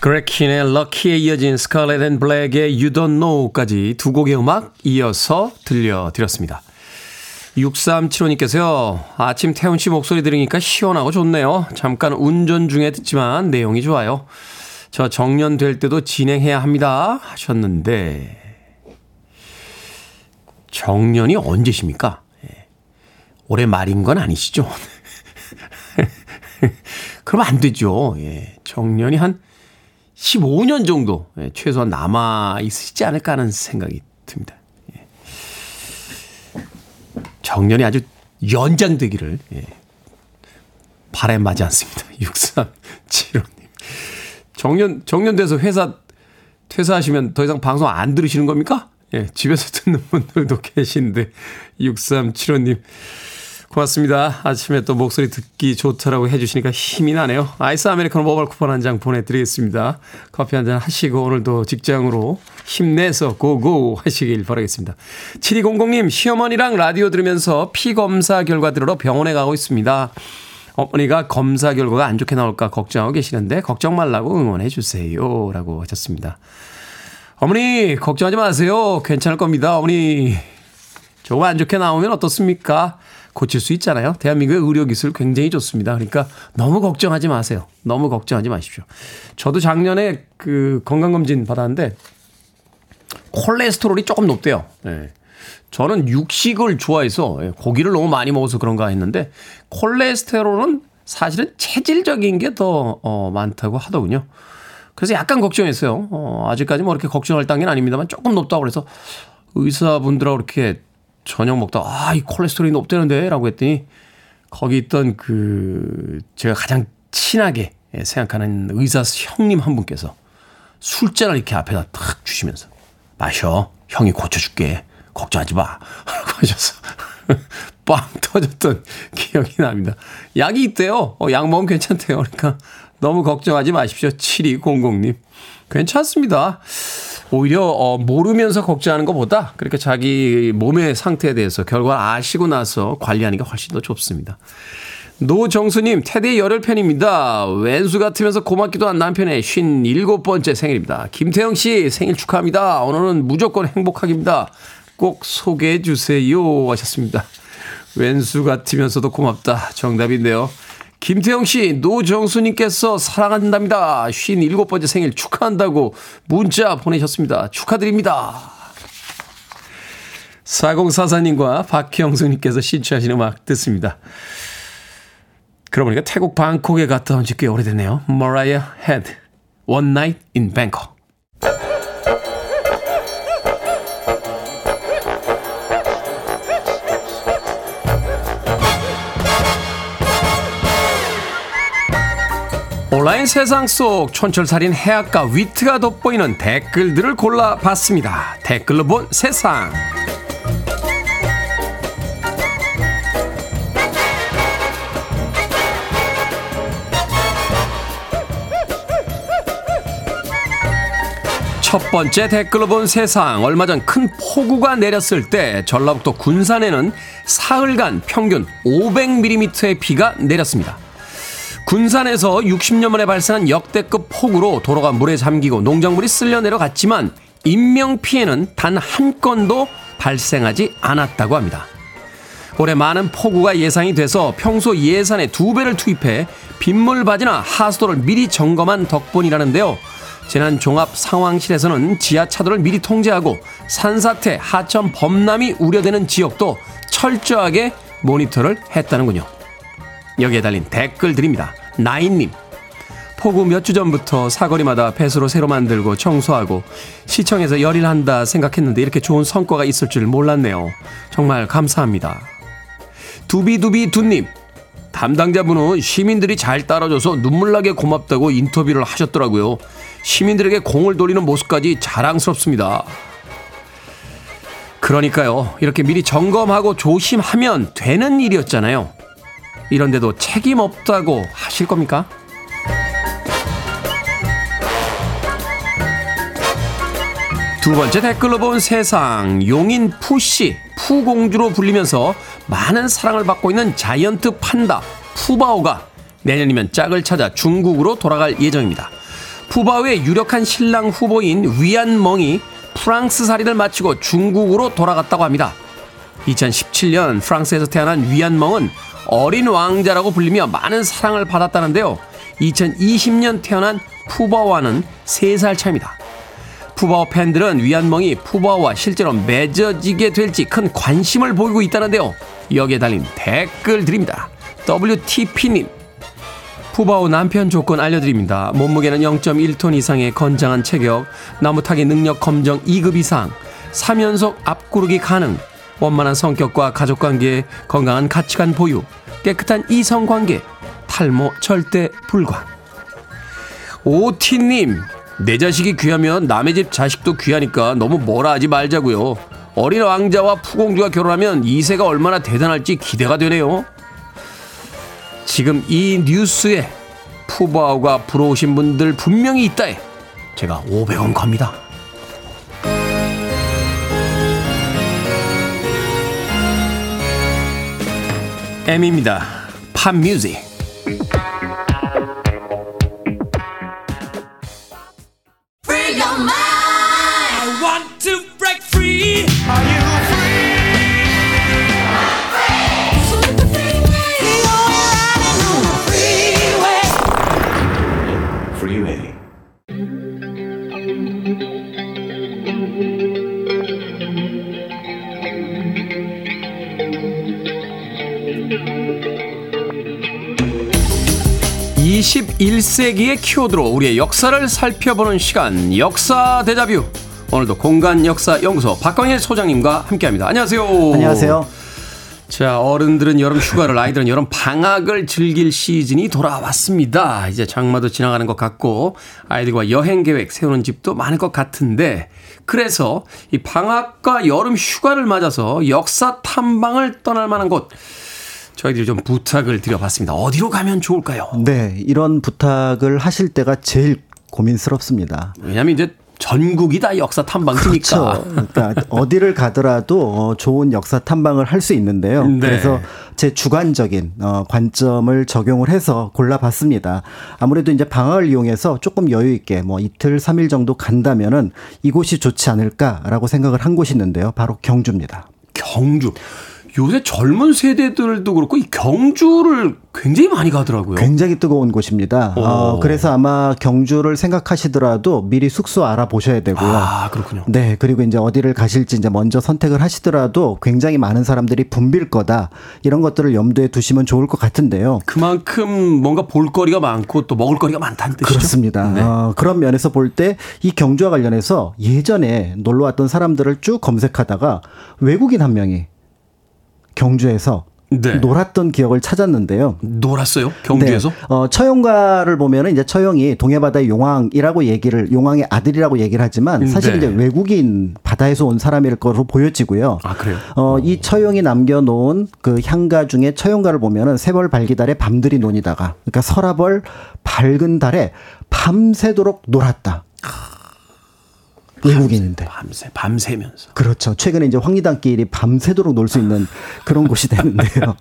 S1: Greg Kihn의 Lucky에 이어진 스칼렛 앤 블랙의 You Don't Know까지 두 곡의 음악 이어서 들려드렸습니다. 6375님께서요. 아침 태훈 씨 목소리 들으니까 시원하고 좋네요. 잠깐 운전 중에 듣지만 내용이 좋아요. 저 정년 될 때도 진행해야 합니다. 하셨는데 정년이 언제십니까? 예. 올해 말인 건 아니시죠? 그러면 안 되죠. 예. 정년이 한 15년 정도 예, 최소한 남아 있으시지 않을까 하는 생각이 듭니다. 정년이 아주 연장되기를 예. 바람맞지 않습니다. 6375님. 정년 정년 돼서 회사 퇴사하시면 더 이상 방송 안 들으시는 겁니까? 예, 집에서 듣는 분들도 계신데 6375님 고맙습니다. 아침에 또 목소리 듣기 좋다라고 해주시니까 힘이 나네요. 아이스 아메리카노 모바일 쿠폰 한 장 보내드리겠습니다. 커피 한 잔 하시고 오늘도 직장으로 힘내서 고고 하시길 바라겠습니다. 7200님 시어머니랑 라디오 들으면서 피 검사 결과 들으러 병원에 가고 있습니다. 어머니가 검사 결과가 안 좋게 나올까 걱정하고 계시는데 걱정 말라고 응원해 주세요. 라고 하셨습니다. 어머니 걱정하지 마세요. 괜찮을 겁니다. 어머니 조금 안 좋게 나오면 어떻습니까? 고칠 수 있잖아요. 대한민국의 의료기술 굉장히 좋습니다. 그러니까 너무 걱정하지 마세요. 너무 걱정하지 마십시오. 저도 작년에 그 건강검진 받았는데 콜레스테롤이 조금 높대요. 네. 저는 육식을 좋아해서 예, 고기를 너무 많이 먹어서 그런가 했는데 콜레스테롤은 사실은 체질적인 게 더 어, 많다고 하더군요. 그래서 약간 걱정했어요. 어, 아직까지 뭐 이렇게 걱정할 단계는 아닙니다만 조금 높다고 그래서 의사분들하고 이렇게 저녁 먹다 아, 이 콜레스테롤이 높다는데 라고 했더니 거기 있던 그 제가 가장 친하게 생각하는 의사 형님 한 분께서 술잔을 이렇게 앞에다 탁 주시면서 마셔. 형이 고쳐줄게. 걱정하지 마. 라고 하셔서 빵 터졌던 기억이 납니다. 약이 있대요. 어, 약 먹으면 괜찮대요. 그러니까 너무 걱정하지 마십시오. 7200님. 괜찮습니다. 오히려 어, 모르면서 걱정하는 것보다 그렇게 자기 몸의 상태에 대해서 결과를 아시고 나서 관리하는 게 훨씬 더 좋습니다. 노정수님, 테디의 열혈 팬입니다. 왼수 같으면서 고맙기도 한 남편의 57번째 생일입니다. 김태영 씨 생일 축하합니다. 오늘은 무조건 행복하기입니다. 꼭 소개해 주세요. 하셨습니다. 왼수 같으면서도 고맙다. 정답인데요. 김태영 씨, 노정수님께서 사랑한답니다. 57번째 생일 축하한다고 문자 보내셨습니다. 축하드립니다. 4044님과 박형수님께서 신청하신 음악 듣습니다. 그러고 보니까 태국 방콕에 갔다 온 지 꽤 오래됐네요. Mariah Head, One Night in Bangkok. 온라인 세상 속 촌철살인 해악과 위트가 돋보이는 댓글들을 골라봤습니다. 댓글로 본 세상. 첫 번째 댓글로 본 세상. 얼마 전 큰 폭우가 내렸을 때 전라북도 군산에는 사흘간 평균 500mm의 비가 내렸습니다. 군산에서 60년 만에 발생한 역대급 폭우로 도로가 물에 잠기고 농작물이 쓸려 내려갔지만 인명 피해는 단 한 건도 발생하지 않았다고 합니다. 올해 많은 폭우가 예상이 돼서 평소 예산의 두 배를 투입해 빗물 바지나 하수도를 미리 점검한 덕분이라는데요. 재난 종합 상황실에서는 지하 차도를 미리 통제하고 산사태, 하천 범람이 우려되는 지역도 철저하게 모니터를 했다는군요. 여기에 달린 댓글 드립니다. 나인님. 폭우 몇 주 전부터 사거리마다 배수로 새로 만들고 청소하고 시청에서 열일 한다 생각했는데 이렇게 좋은 성과가 있을 줄 몰랐네요. 정말 감사합니다. 두비두비 두님. 담당자분은 시민들이 잘 따라줘서 눈물나게 고맙다고 인터뷰를 하셨더라고요. 시민들에게 공을 돌리는 모습까지 자랑스럽습니다. 그러니까요. 이렇게 미리 점검하고 조심하면 되는 일이었잖아요. 이런데도 책임 없다고 하실 겁니까? 두 번째 댓글로 본 세상 용인 푸씨 푸공주로 불리면서 많은 사랑을 받고 있는 자이언트 판다 푸바오가 내년이면 짝을 찾아 중국으로 돌아갈 예정입니다. 푸바오의 유력한 신랑 후보인 위안멍이 프랑스 살이를 마치고 중국으로 돌아갔다고 합니다. 2017년 프랑스에서 태어난 위안멍은 어린 왕자라고 불리며 많은 사랑을 받았다는데요. 2020년 태어난 푸바오와는 3살 차입니다. 푸바오 팬들은 위안멍이 푸바오와 실제로 맺어지게 될지 큰 관심을 보이고 있다는데요. 여기에 달린 댓글 드립니다. WTP님. 푸바오 남편 조건 알려드립니다. 몸무게는 0.1톤 이상의 건장한 체격, 나무 타기 능력 검정 2급 이상, 3연속 앞구르기 가능, 원만한 성격과 가족관계, 건강한 가치관 보유, 깨끗한 이성관계, 탈모 절대 불가. 오티님, 내 자식이 귀하면 남의 집 자식도 귀하니까 너무 뭐라 하지 말자고요. 어린 왕자와 푸공주가 결혼하면 이세가 얼마나 대단할지 기대가 되네요. 지금 이 뉴스에 푸바오가 부러우신 분들 분명히 있다에 제가 500원 겁니다. M입니다. 팝 뮤직. (21 세기의) 키워드로 우리의 역사를 살펴보는 시간 역사 대자뷰 오늘도 공간 역사 연구소 박광일 소장님과 함께합니다 안녕하세요
S7: 안녕하세요.
S1: 자, 어른들은 여름 휴가를, 아이들은 여름 방학을 즐길 시즌이 돌아왔습니다. 이제 장마도 지나가는 것 같고, 아이들과 여행 계획 세우는 집도 많을 것 같은데, 그래서 이 방학과 여름 휴가를 맞아서 역사 탐방을 떠날 만한 곳, 저희들이 좀 부탁을 드려봤습니다. 어디로 가면 좋을까요?
S7: 네, 이런 부탁을 하실 때가 제일 고민스럽습니다.
S1: 왜냐면 이제 전국이 다 역사 탐방지니까.
S7: 그렇죠. 그러니까 어디를 가더라도 어, 좋은 역사 탐방을 할 수 있는데요.
S1: 네.
S7: 그래서 제 주관적인 어, 관점을 적용을 해서 골라봤습니다. 아무래도 이제 방학을 이용해서 조금 여유 있게 뭐 이틀 삼일 정도 간다면은 이곳이 좋지 않을까라고 생각을 한 곳이 있는데요. 바로 경주입니다.
S1: 경주. 요새 젊은 세대들도 그렇고 이 경주를 굉장히 많이 가더라고요.
S7: 굉장히 뜨거운 곳입니다.
S1: 오.
S7: 어, 그래서 아마 경주를 생각하시더라도 미리 숙소 알아보셔야 되고요.
S1: 아, 그렇군요.
S7: 네, 그리고 이제 어디를 가실지 이제 먼저 선택을 하시더라도 굉장히 많은 사람들이 붐빌 거다. 이런 것들을 염두에 두시면 좋을 것 같은데요.
S1: 그만큼 뭔가 볼거리가 많고 또 먹을거리가 많다는 뜻이죠.
S7: 그렇습니다.
S1: 네.
S7: 어, 그런 면에서 볼 때 이 경주와 관련해서 예전에 놀러 왔던 사람들을 쭉 검색하다가 외국인 한 명이 경주에서
S1: 네.
S7: 놀았던 기억을 찾았는데요.
S1: 놀았어요? 경주에서?
S7: 네. 어, 처용가를 보면은 이제 처용이 동해바다의 용왕이라고 얘기를 용왕의 아들이라고 얘기를 하지만 사실
S1: 네.
S7: 이제 외국인 바다에서 온 사람일 거로 보여지고요.
S1: 아, 그래요?
S7: 어, 이 처용이 남겨놓은 그 향가 중에 처용가를 보면은 세벌 발기달에 밤들이 논이다가 그러니까 설아벌 밝은 달에 밤새도록 놀았다. 외국인인데.
S1: 밤새 밤새면서.
S7: 그렇죠. 최근에 이제 황리단길이 밤새도록 놀 수 있는 그런 곳이 되는데요.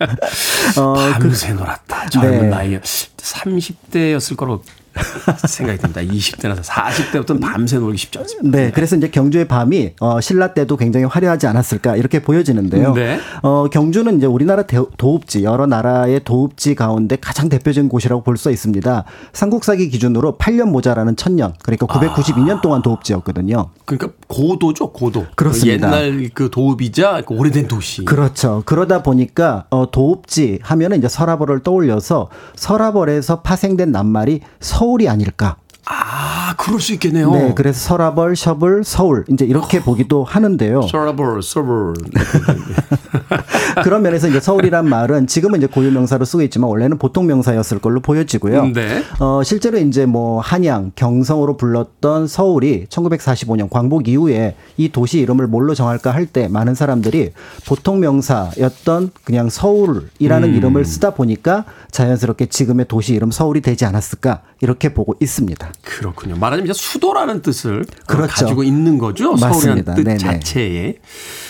S7: 어,
S1: 밤새 놀았다. 젊은
S7: 네.
S1: 나이에 30대였을 거로 생각이 듭니다. 20대나 40대부터는 밤새 놀기 쉽지 않습니다.
S7: 네, 그래서 이제 경주의 밤이 어, 신라 때도 굉장히 화려하지 않았을까 이렇게 보여지는데요.
S1: 네.
S7: 어, 경주는 이제 우리나라 대- 도읍지 여러 나라의 도읍지 가운데 가장 대표적인 곳이라고 볼 수 있습니다. 삼국사기 기준으로 8년 모자라는 천년, 그러니까 992년 동안 도읍지였거든요.
S1: 그러니까 고도죠, 고도.
S7: 그렇습니다.
S1: 옛날 그 도읍이자 그 오래된 도시.
S7: 그렇죠. 그러다 보니까 어, 도읍지 하면은 이제 서라벌을 떠올려서 서라벌에서 파생된 낱말이 서 울이 아닐까.
S1: 아, 그럴 수 있겠네요.
S7: 네, 그래서 서라벌, 셔블, 서울 이제 이렇게 보기도 하는데요.
S1: 서버, 서버.
S7: 그런 면에서 이제 서울이란 말은 지금은 이제 고유 명사로 쓰고 있지만 원래는 보통 명사였을 걸로 보여지고요.
S1: 네.
S7: 어, 실제로 이제 뭐 한양, 경성으로 불렀던 서울이 1945년 광복 이후에 이 도시 이름을 뭘로 정할까 할 때 많은 사람들이 보통 명사였던 그냥 서울이라는
S1: 음.
S7: 이름을 쓰다 보니까 자연스럽게 지금의 도시 이름 서울이 되지 않았을까 이렇게 보고 있습니다.
S1: 그렇군요. 말하자면 이제 수도라는 뜻을 어,
S7: 그렇죠.
S1: 가지고 있는 거죠.
S7: 맞습니다.
S1: 서울이라는 뜻
S7: 네네.
S1: 자체에.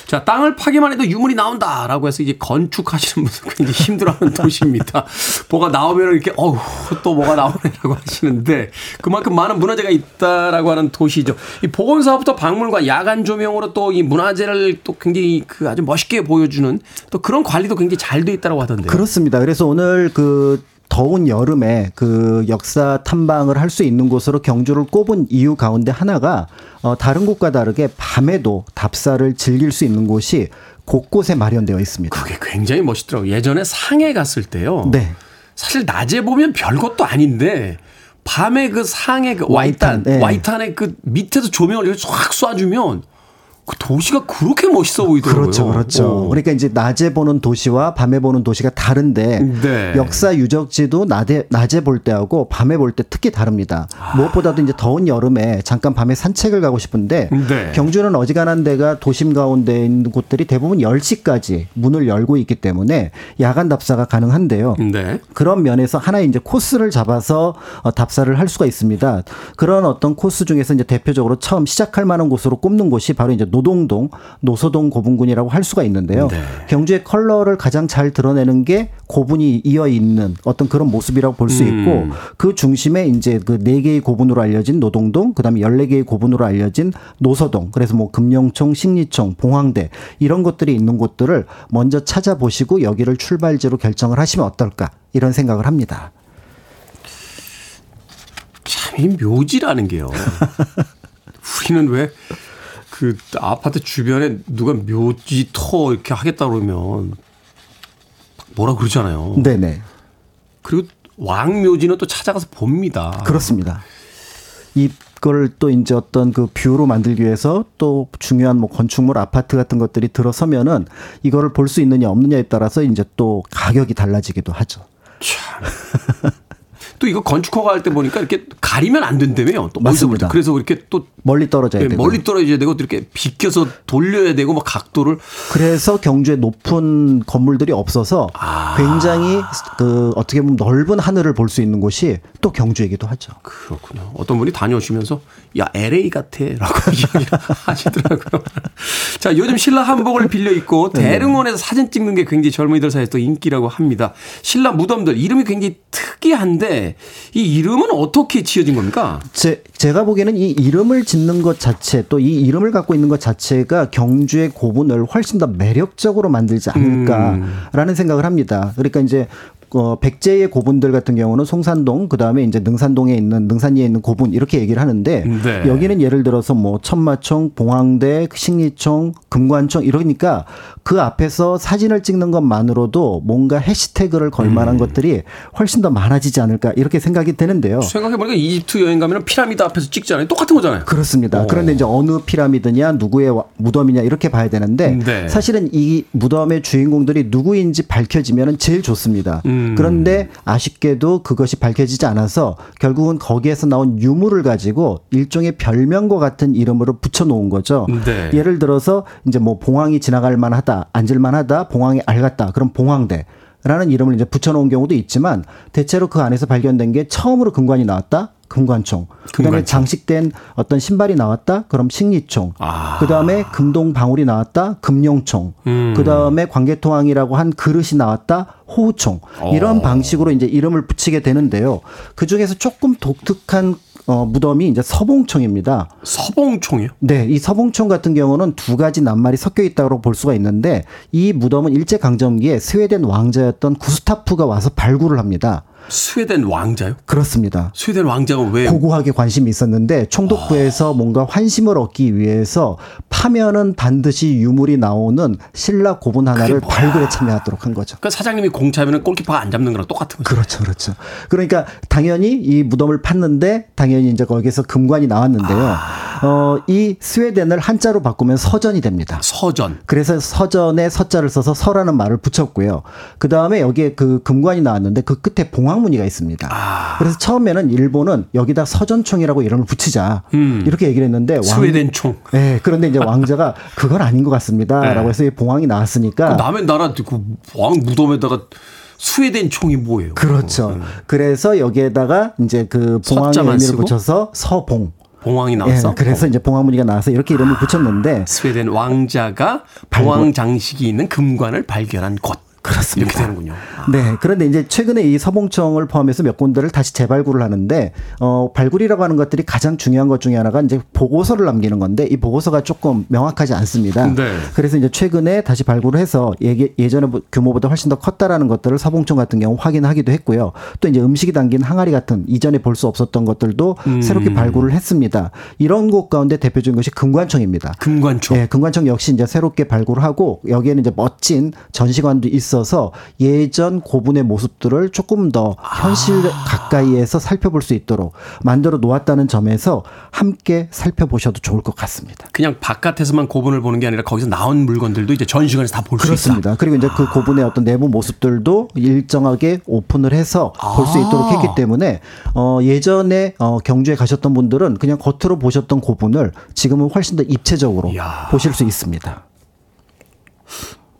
S1: 자, 땅을 파기만 해도 유물이 나온다라고 해서 이제 건축하시는 분들 굉장히 힘들어하는 도시입니다. 뭐가 나오면 이렇게 어우 또 뭐가 나오네라고 하시는데 그만큼 많은 문화재가 있다라고 하는 도시죠. 이 보건 사업부터 박물관, 야간 조명으로 또 이 문화재를 또 굉장히 그 아주 멋있게 보여주는 또 그런 관리도 굉장히 잘 돼 있다라고 하던데요.
S7: 그렇습니다. 그래서 오늘 그 더운 여름에 그 역사 탐방을 할 수 있는 곳으로 경주를 꼽은 이유 가운데 하나가 어, 다른 곳과 다르게 밤에도 답사를 즐길 수 있는 곳이 곳곳에 마련되어 있습니다.
S1: 그게 굉장히 멋있더라고요. 예전에 상해 갔을 때요.
S7: 네.
S1: 사실 낮에 보면 별것도 아닌데 밤에 그 상해 그 와이탄,
S7: 와이탄, 네.
S1: 와이탄의 그 밑에서 조명을 이렇게 확 쏴주면 그 도시가 그렇게 멋있어 보이더라고요.
S7: 그렇죠, 그렇죠.
S1: 오.
S7: 그러니까 이제 낮에 보는 도시와 밤에 보는 도시가 다른데
S1: 네.
S7: 역사 유적지도 낮에 낮에 볼 때하고 밤에 볼 때 특히 다릅니다. 무엇보다도 이제 더운 여름에 잠깐 밤에 산책을 가고 싶은데
S1: 네.
S7: 경주는 어지간한 데가 도심 가운데 있는 곳들이 대부분 10시까지 문을 열고 있기 때문에 야간 답사가 가능한데요.
S1: 네.
S7: 그런 면에서 하나의 이제 코스를 잡아서 어, 답사를 할 수가 있습니다. 그런 어떤 코스 중에서 이제 대표적으로 처음 시작할 만한 곳으로 꼽는 곳이 바로 이제 노동동, 노서동 고분군이라고 할 수가 있는데요.
S1: 네.
S7: 경주의 컬러를 가장 잘 드러내는 게 고분이 이어 있는 어떤 그런 모습이라고 볼수
S1: 음.
S7: 있고 그 중심에 이제 그 네 개의 고분으로 알려진 노동동, 그다음에 열네 개의 고분으로 알려진 노서동, 그래서 뭐 금령총, 식리총, 봉황대 이런 것들이 있는 곳들을 먼저 찾아보시고 여기를 출발지로 결정을 하시면 어떨까 이런 생각을 합니다.
S1: 참 이 묘지라는 게요. 우리는 왜 그 아파트 주변에 누가 묘지터 이렇게 하겠다 그러면 뭐라 그러잖아요.
S7: 네네.
S1: 그리고 왕묘지는 또 찾아가서 봅니다.
S7: 그렇습니다. 이걸 또 이제 어떤 그 뷰로 만들기 위해서 또 중요한 뭐 건축물 아파트 같은 것들이 들어서면은 이거를 볼 수 있느냐 없느냐에 따라서 이제 또 가격이 달라지기도 하죠.
S1: 또 이거 건축허가 할 때 보니까 이렇게 가리면 안 된다며요. 또
S7: 맞습니다.
S1: 그래서 이렇게 또
S7: 멀리 떨어져야
S1: 네,
S7: 되고.
S1: 멀리 떨어져야 되고 또 이렇게 비껴서 돌려야 되고 막 각도를
S7: 그래서 경주에 높은 건물들이 없어서
S1: 아.
S7: 굉장히 그 어떻게 보면 넓은 하늘을 볼 수 있는 곳이 또 경주이기도 하죠.
S1: 그렇군요. 어떤 분이 다녀오시면서 야 LA 같아라고 이야기를 하시더라고요. 자 요즘 신라 한복을 빌려 입고
S7: 네.
S1: 대릉원에서 사진 찍는 게 굉장히 젊은이들 사이에서 또 인기라고 합니다. 신라 무덤들 이름이 굉장히 특이한데 이 이름은 어떻게 지어진 겁니까?
S7: 제, 제가 보기에는 이 이름을 짓는 것 자체 또 이 이름을 갖고 있는 것 자체가 경주의 고분을 훨씬 더 매력적으로 만들지 않을까라는 생각을 합니다. 그러니까 이제 어, 백제의 고분들 같은 경우는 송산동, 그 다음에 이제 능산동에 있는 능산리에 있는 고분 이렇게 얘기를 하는데
S1: 네.
S7: 여기는 예를 들어서 뭐 천마총, 봉황대, 식리총, 금관총 이러니까 그 앞에서 사진을 찍는 것만으로도 뭔가 해시태그를 걸 만한 것들이 훨씬 더 많아지지 않을까 이렇게 생각이 되는데요.
S1: 생각해보니까 이집트 여행 가면 피라미드 앞에서 찍잖아요. 똑같은 거잖아요.
S7: 그렇습니다.
S1: 어.
S7: 그런데 이제 어느 피라미드냐, 누구의 와- 무덤이냐 이렇게 봐야 되는데
S1: 네.
S7: 사실은 이 무덤의 주인공들이 누구인지 밝혀지면 제일 좋습니다.
S1: 음.
S7: 그런데 아쉽게도 그것이 밝혀지지 않아서 결국은 거기에서 나온 유물을 가지고 일종의 별명과 같은 이름으로 붙여놓은 거죠.
S1: 네.
S7: 예를 들어서 이제 뭐 봉황이 지나갈 만하다, 앉을 만하다, 봉황이 알갔다. 그럼 봉황대. 라는 이름을 이제 붙여놓은 경우도 있지만 대체로 그 안에서 발견된 게 처음으로 금관이 나왔다. 금관총. 그다음에
S1: 금관총.
S7: 장식된 어떤 신발이 나왔다. 그럼 식리총.
S1: 아.
S7: 그다음에 금동 방울이 나왔다. 금룡총.
S1: 음.
S7: 그다음에 광개토왕이라고 한 그릇이 나왔다. 호우총. 이런
S1: 어.
S7: 방식으로 이제 이름을 붙이게 되는데요. 그 중에서 조금 독특한 어, 무덤이 이제 서봉총입니다.
S1: 서봉총이요?
S7: 네, 이 서봉총 같은 경우는 두 가지 낱말이 섞여 있다고 볼 수가 있는데 이 무덤은 일제 강점기에 스웨덴 왕자였던 구스타프가 와서 발굴을 합니다.
S1: 스웨덴 왕자요?
S7: 그렇습니다.
S1: 스웨덴 왕자가 왜
S7: 고고하게 관심이 있었는데 총독부에서 뭔가 환심을 얻기 위해서 파면은 반드시 유물이 나오는 신라 고분 하나를? 발굴에 참여하도록 한 거죠.
S1: 그러니까 사장님이 공차면 골키퍼가 안 잡는 거랑 똑같은 거죠.
S7: 그렇죠, 그렇죠. 그러니까 당연히 이 무덤을 팠는데 당연히 이제 거기서 금관이 나왔는데요. 어, 이 스웨덴을 한자로 바꾸면 서전이 됩니다.
S1: 서전.
S7: 그래서 서전에 서자를 써서 서라는 말을 붙였고요. 그 다음에 여기에 그 금관이 나왔는데 그 끝에 봉황무늬가 있습니다.
S1: 아.
S7: 그래서 처음에는 일본은 여기다 서전총이라고 이름을 붙이자 이렇게 얘기를 했는데 왕-
S1: 음. 스웨덴 총.
S7: 네, 그런데 이제 왕자가 그건 아닌 것 같습니다라고
S1: 네.
S7: 해서 이 봉황이 나왔으니까
S1: 남의 나라 그 왕 무덤에다가 스웨덴 총이 뭐예요?
S7: 그렇죠. 그래서 여기에다가 이제 그 봉황의 의미를
S1: 쓰고?
S7: 붙여서 서봉.
S1: 봉황이
S7: 예,
S1: 나왔어.
S7: 그래서 이제 봉황무늬가 나와서 이렇게 이름을 붙였는데
S1: 스웨덴 왕자가. 봉황 장식이 있는 금관을 발견한 곳.
S7: 그렇습니다.
S1: 이렇게 되는군요. 아.
S7: 네. 그런데 이제 최근에 이 서봉청을 포함해서 몇 군데를 다시 재발굴을 하는데, 어, 발굴이라고 하는 것들이 가장 중요한 것 중에 하나가 이제 보고서를 남기는 건데, 이 보고서가 조금 명확하지 않습니다.
S1: 네.
S7: 그래서 이제 최근에 다시 발굴을 해서 예전에 규모보다 훨씬 더 컸다라는 것들을 서봉청 같은 경우 확인하기도 했고요. 또 이제 음식이 담긴 항아리 같은 이전에 볼 수 없었던 것들도
S1: 음.
S7: 새롭게 발굴을 했습니다. 이런 곳 가운데 대표적인 것이 금관청입니다.
S1: 금관총.
S7: 예, 금관청 역시 이제 새롭게 발굴하고 여기에는 이제 멋진 전시관도 있어 서 예전 고분의 모습들을 조금 더 현실 가까이에서 살펴볼 수 있도록 만들어 놓았다는 점에서 함께 살펴보셔도 좋을 것 같습니다.
S1: 그냥 바깥에서만 고분을 보는 게 아니라 거기서 나온 물건들도 이제 전시관에서 다 볼 수 있다.
S7: 그렇습니다. 그리고 이제 그 고분의 어떤 내부 모습들도 일정하게 오픈을 해서 볼 수 있도록 했기 때문에 어 예전에 어 경주에 가셨던 분들은 그냥 겉으로 보셨던 고분을 지금은 훨씬 더 입체적으로
S1: 이야.
S7: 보실 수 있습니다.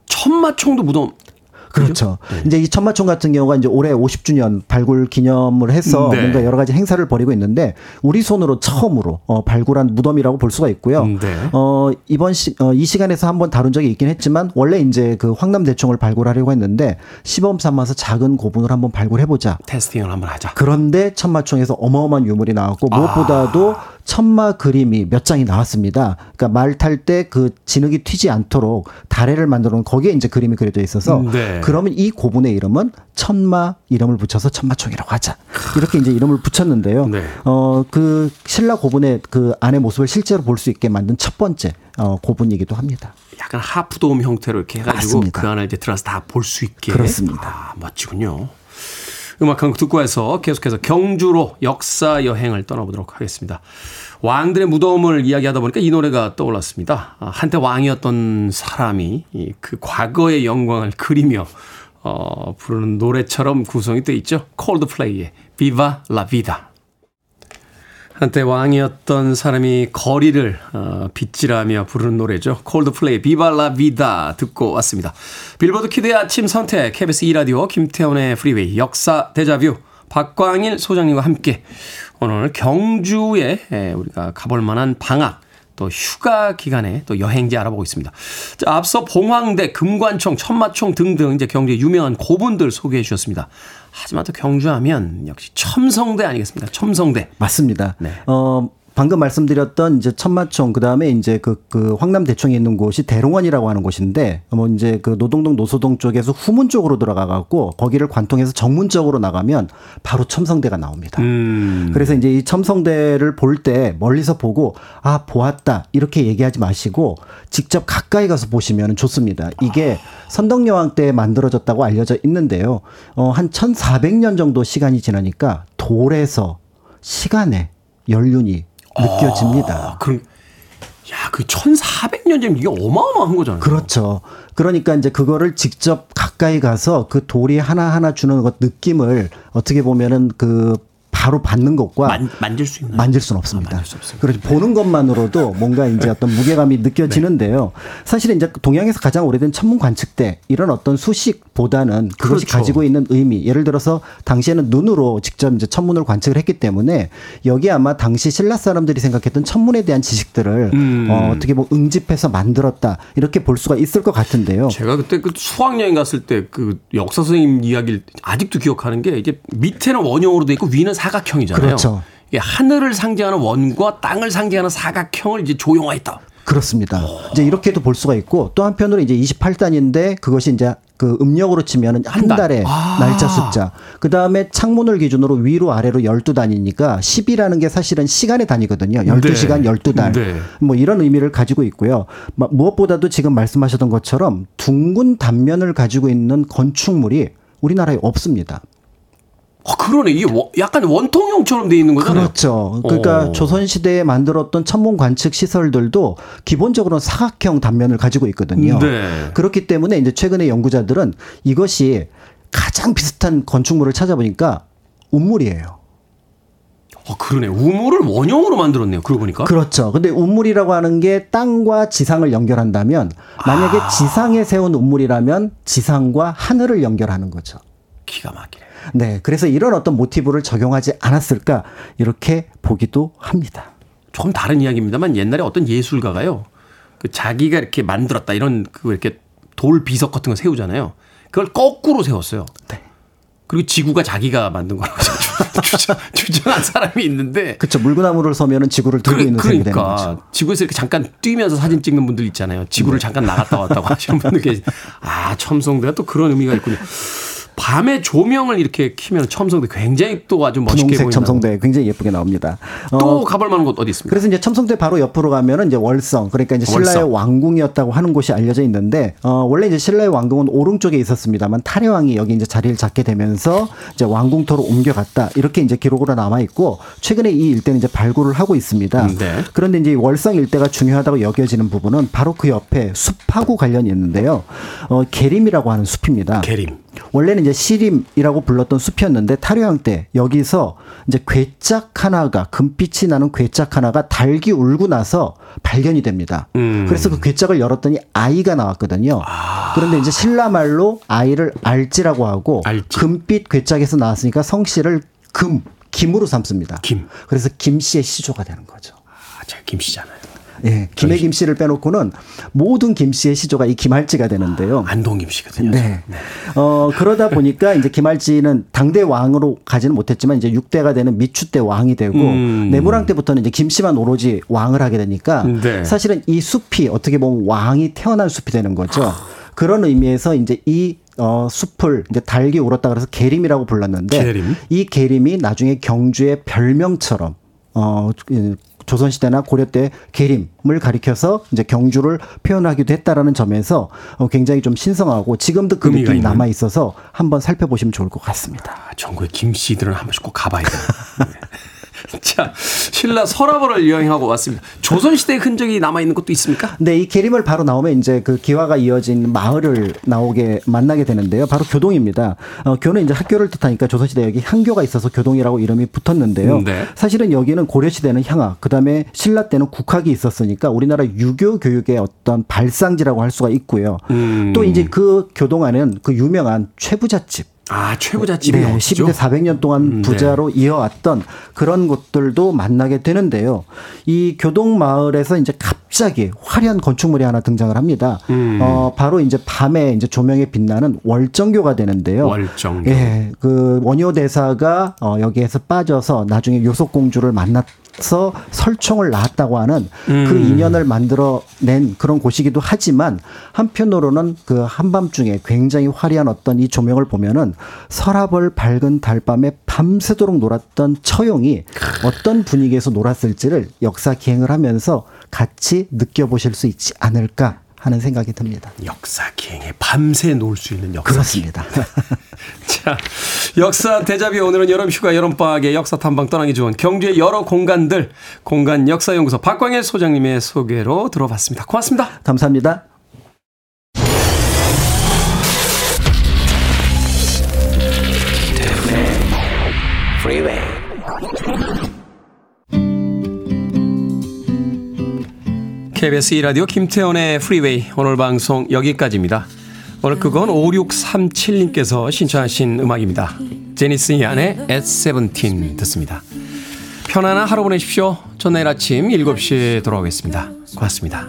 S1: 천마총도 무덤.
S7: 그렇죠.
S1: 네.
S7: 이제 이 천마총 같은 경우가 이제 올해 50주년 발굴 기념을 해서
S1: 네.
S7: 뭔가 여러 가지 행사를 벌이고 있는데 우리 손으로 처음으로 어, 발굴한 무덤이라고 볼 수가 있고요.
S1: 네.
S7: 어, 이번 시, 어, 이 시간에서 한번 다룬 적이 있긴 했지만 원래 이제 그 황남 대총을 발굴하려고 했는데 시범 삼아서 작은 고분을 한번 발굴해 보자.
S1: 테스팅을 한번 하자.
S7: 그런데 천마총에서 어마어마한 유물이 나왔고 무엇보다도 천마 그림이 몇 장이 나왔습니다. 그러니까 말 탈 때 그 진흙이 튀지 않도록 다래를 만들어 놓은 거기에 이제 그림이 그려져 있어서
S1: 네.
S7: 그러면 이 고분의 이름은 천마 이름을 붙여서 천마총이라고 하자. 이렇게 이제 이름을 붙였는데요.
S1: 네.
S7: 어그 신라 고분의 그 안의 모습을 실제로 볼 수 있게 만든 첫 번째 어 고분이기도 합니다.
S1: 약간 하프돔 형태로 이렇게 해가지고
S7: 맞습니다.
S1: 그 안에 이제 들어가서 다 볼 수 있게.
S7: 그렇습니다.
S1: 아, 멋지군요. 음악 한 곡 듣고 와서 계속해서 경주로 역사 여행을 떠나보도록 하겠습니다. 왕들의 무덤을 이야기하다 보니까 이 노래가 떠올랐습니다. 아, 한때 왕이었던 사람이 이그 과거의 영광을 그리며 어, 부르는 노래처럼 구성이 되어 있죠. 콜드플레이의 비바 라 비다. 한때 왕이었던 사람이 거리를 어, 빗질하며 부르는 노래죠. 콜드플레이 비발라 비다 듣고 왔습니다. 빌보드 키드의 아침 선택 KBS 2라디오 김태훈의 프리웨이 역사 데자뷰 박광일 소장님과 함께 오늘 경주에 에, 우리가 가볼 만한 방학 또 휴가 기간에 또 여행지 알아보고 있습니다. 자, 앞서 봉황대, 금관총, 천마총 등등 이제 경주의 유명한 고분들 소개해 주셨습니다. 하지만 또 경주하면 역시 첨성대 아니겠습니까? 첨성대.
S7: 맞습니다.
S1: 네.
S7: 어, 방금 말씀드렸던 이제 천마총 그다음에 이제 그, 그 황남 대총에 있는 곳이 대릉원이라고 하는 곳인데 뭐 이제 그 노동동 노서동 쪽에서 후문 쪽으로 들어가 갖고 거기를 관통해서 정문 쪽으로 나가면 바로 첨성대가 나옵니다.
S1: 음.
S7: 그래서 이제 이 첨성대를 볼 때 멀리서 보고 아 보았다 이렇게 얘기하지 마시고 직접 가까이 가서 보시면 좋습니다. 이게 선덕여왕 때 만들어졌다고 알려져 있는데요. 어 한 1,400년 정도 시간이 지나니까 돌에서 시간의 연륜이 느껴집니다.
S1: 아, 그럼 야, 그 1400년 전 이게 어마어마한 거잖아요.
S7: 그렇죠. 그러니까 이제 그거를 직접 가까이 가서 그 돌이 하나하나 주는 것 느낌을 어떻게 보면은 그 바로 받는 것과
S1: 만, 만질 수 있나요?
S7: 만질 수는 없습니다.
S1: 아, 만질 수.
S7: 그래서 보는 것만으로도 뭔가 이제 어떤 무게감이 느껴지는데요. 사실은 이제 동양에서 가장 오래된 천문 관측대 이런 어떤 수식보다는 그것이
S1: 그렇죠.
S7: 가지고 있는 의미. 예를 들어서 당시에는 눈으로 직접 이제 천문을 관측을 했기 때문에 여기 아마 당시 신라 사람들이 생각했던 천문에 대한 지식들을
S1: 음.
S7: 어, 어떻게 뭐 응집해서 만들었다 이렇게 볼 수가 있을 것 같은데요.
S1: 제가 그때 그 수학 여행 갔을 때 그 역사 선생님 이야기를 아직도 기억하는 게 이게 밑에는 원형으로 돼 있고 위는 사각 형이잖아요.
S7: 그렇죠.
S1: 이게 하늘을 상징하는 원과 땅을 상징하는 사각형을 이제 조형화했다.
S7: 그렇습니다. 이제 이렇게도 볼 수가 있고 또 한편으로 이제 28단인데 그것이 이제 그 음력으로 치면은
S1: 한한 달.
S7: 달의
S1: 아.
S7: 날짜 숫자. 그 다음에 창문을 기준으로 위로 아래로 12단이니까 10이라는 게 사실은 시간의 단위거든요. 12시간,
S1: 네.
S7: 12달.
S1: 네.
S7: 뭐 이런 의미를 가지고 있고요. 마- 무엇보다도 지금 말씀하셨던 것처럼 둥근 단면을 가지고 있는 건축물이 우리나라에 없습니다.
S1: 어, 그러네. 이게 원- 약간 원통형처럼 돼 있는 거잖아요.
S7: 그렇죠. 그러니까
S1: 어.
S7: 조선 시대에 만들었던 천문 관측 시설들도 기본적으로 사각형 단면을 가지고 있거든요.
S1: 네.
S7: 그렇기 때문에 이제 최근에 연구자들은 이것이 가장 비슷한 건축물을 찾아보니까 운물이에요.
S1: 어, 그러네. 우물을 원형으로 만들었네요. 그러고 보니까.
S7: 그렇죠. 근데 운물이라고 하는 게 땅과 지상을 연결한다면 만약에
S1: 아.
S7: 지상에 세운 운물이라면 지상과 하늘을 연결하는 거죠.
S1: 기가 막히네.
S7: 네. 그래서 이런 어떤 모티브를 적용하지 않았을까 이렇게 보기도 합니다.
S1: 조금 다른 이야기입니다만 옛날에 어떤 예술가가요. 그 자기가 이렇게 만들었다 이런 그 이렇게 돌 비석 같은 거 세우잖아요. 그걸 거꾸로 세웠어요.
S7: 네.
S1: 그리고 지구가 자기가 만든 거라고 주장, 주장한 사람이 있는데
S7: 그렇죠. 물구나무를 서면은 지구를 들고 있는 셈이 되는 거죠.
S1: 그러니까 지구에서 이렇게 잠깐 뛰면서 사진 찍는 분들 있잖아요. 지구를 잠깐 나갔다 왔다고 하시는 분들 계시. 아 첨성대가 또 그런 의미가 있군요. 밤에 조명을 이렇게 키면 첨성대 굉장히 또 아주 멋있게
S7: 분홍색. 첨성대 굉장히 예쁘게 나옵니다. 어,
S1: 또 가볼 만한 곳 어디 있습니까?
S7: 그래서 이제 첨성대 바로 옆으로 가면은 이제 월성 그러니까 이제 신라의
S1: 월성.
S7: 왕궁이었다고 하는 곳이 알려져 있는데 어 원래 이제 신라의 왕궁은 오른쪽에 있었습니다만 탈해왕이 여기 이제 자리를 잡게 되면서 이제 왕궁터로 옮겨갔다 이렇게 이제 기록으로 남아 있고 최근에 이 일대는 이제 발굴을 하고 있습니다.
S1: 네.
S7: 그런데 이제 이 월성 일대가 중요하다고 여겨지는 부분은 바로 그 옆에 숲하고 관련이 있는데요. 어 계림이라고 하는 숲입니다.
S1: 계림.
S7: 원래는 이제 시림이라고 불렀던 숲이었는데 탈효왕 때 여기서 이제 괴짝 하나가 금빛이 나는 괴짝 하나가 달기 울고 나서 발견이 됩니다.
S1: 음.
S7: 그래서 그 괴짝을 열었더니 아이가 나왔거든요. 그런데 이제 신라 말로 아이를 알지라고 하고
S1: 알지.
S7: 금빛 괴짝에서 나왔으니까 성씨를 금 김으로 삼습니다.
S1: 김.
S7: 그래서 김씨의 시조가 되는 거죠.
S1: 아, 제가 김씨잖아요.
S7: 예, 김의 김씨를 빼놓고는 모든 김씨의 시조가 이 김할지가 되는데요.
S1: 안동 김씨거든요.
S7: 네. 어, 그러다 보니까 이제 김할지는 당대 왕으로 가지는 못했지만 이제 6대가 되는 미추 때 왕이 되고
S1: 음.
S7: 내무랑 때부터는 이제 김씨만 오로지 왕을 하게 되니까
S1: 네.
S7: 사실은 이 숲이 어떻게 보면 왕이 태어난 숲이 되는 거죠. 그런 의미에서 이제 이 어, 숲을 이제 달기 울었다 그래서 계림이라고 불렀는데
S1: 계림.
S7: 이 계림이 나중에 경주의 별명처럼 어 그, 조선시대나 고려 때 계림을 가리켜서 이제 경주를 표현하기도 했다라는 점에서 어, 굉장히 좀 신성하고 지금도 그 느낌이. 남아 있어서 한번 살펴보시면 좋을 것 같습니다.
S1: 아, 전국의 김씨들은 한 번씩 꼭 가봐야 돼요. 네. 자, 신라 서라벌을 여행하고 왔습니다. 조선시대의 흔적이 남아있는 것도 있습니까?
S7: 근데 이 계림을 바로 나오면 이제 그 기와가 이어진 마을을 나오게 만나게 되는데요. 바로 교동입니다. 어, 교는 이제 학교를 뜻하니까 조선시대 여기 향교가 있어서 교동이라고 이름이 붙었는데요.
S1: 네.
S7: 사실은 여기는 고려시대는 향학, 그 다음에 신라 때는 국학이 있었으니까 우리나라 유교 교육의 어떤 발상지라고 할 수가 있고요.
S1: 음.
S7: 또 이제 그 교동 안에는 그 유명한 최부잣집.
S1: 아, 최고자집이
S7: 네,
S1: 어디죠?
S7: 12대 400년 동안
S1: 음, 네.
S7: 부자로 이어왔던 그런 곳들도 만나게 되는데요. 이 교동 마을에서 이제 갑자기 화려한 건축물이 하나 등장을 합니다.
S1: 음.
S7: 어, 바로 이제 밤에 이제 조명에 빛나는 월정교가 되는데요.
S1: 월정교.
S7: 예, 그 원효 대사가 어, 여기에서 빠져서 나중에 요속 공주를 만나 서 설총을 낳았다고 하는 그
S1: 음.
S7: 인연을 만들어낸 그런 곳이기도 하지만 한편으로는 그 한밤중에 굉장히 화려한 어떤 이 조명을 보면은 서라벌 밝은 달밤에 밤새도록 놀았던 처용이 어떤 분위기에서 놀았을지를 역사 기행을 하면서 같이 느껴보실 수 있지 않을까 하는 생각이 듭니다.
S1: 역사 기행에 밤새 놀 수 있는 역사.
S7: 그렇습니다.
S1: 자, 역사 대자비 오늘은 여름 휴가 여름 방학에 역사 탐방 떠나기 좋은 경주의 여러 공간들 공간 역사 연구소 박광일 소장님의 소개로 들어봤습니다. 고맙습니다.
S7: 감사합니다.
S1: KBS 2라디오 김태훈의 프리웨이 오늘 방송 여기까지입니다. 오늘 그건 5637님께서 신청하신 음악입니다. Janis Ian의 At Seventeen 듣습니다. 편안한 하루 보내십시오. 전 내일 아침 7시에 돌아오겠습니다. 고맙습니다.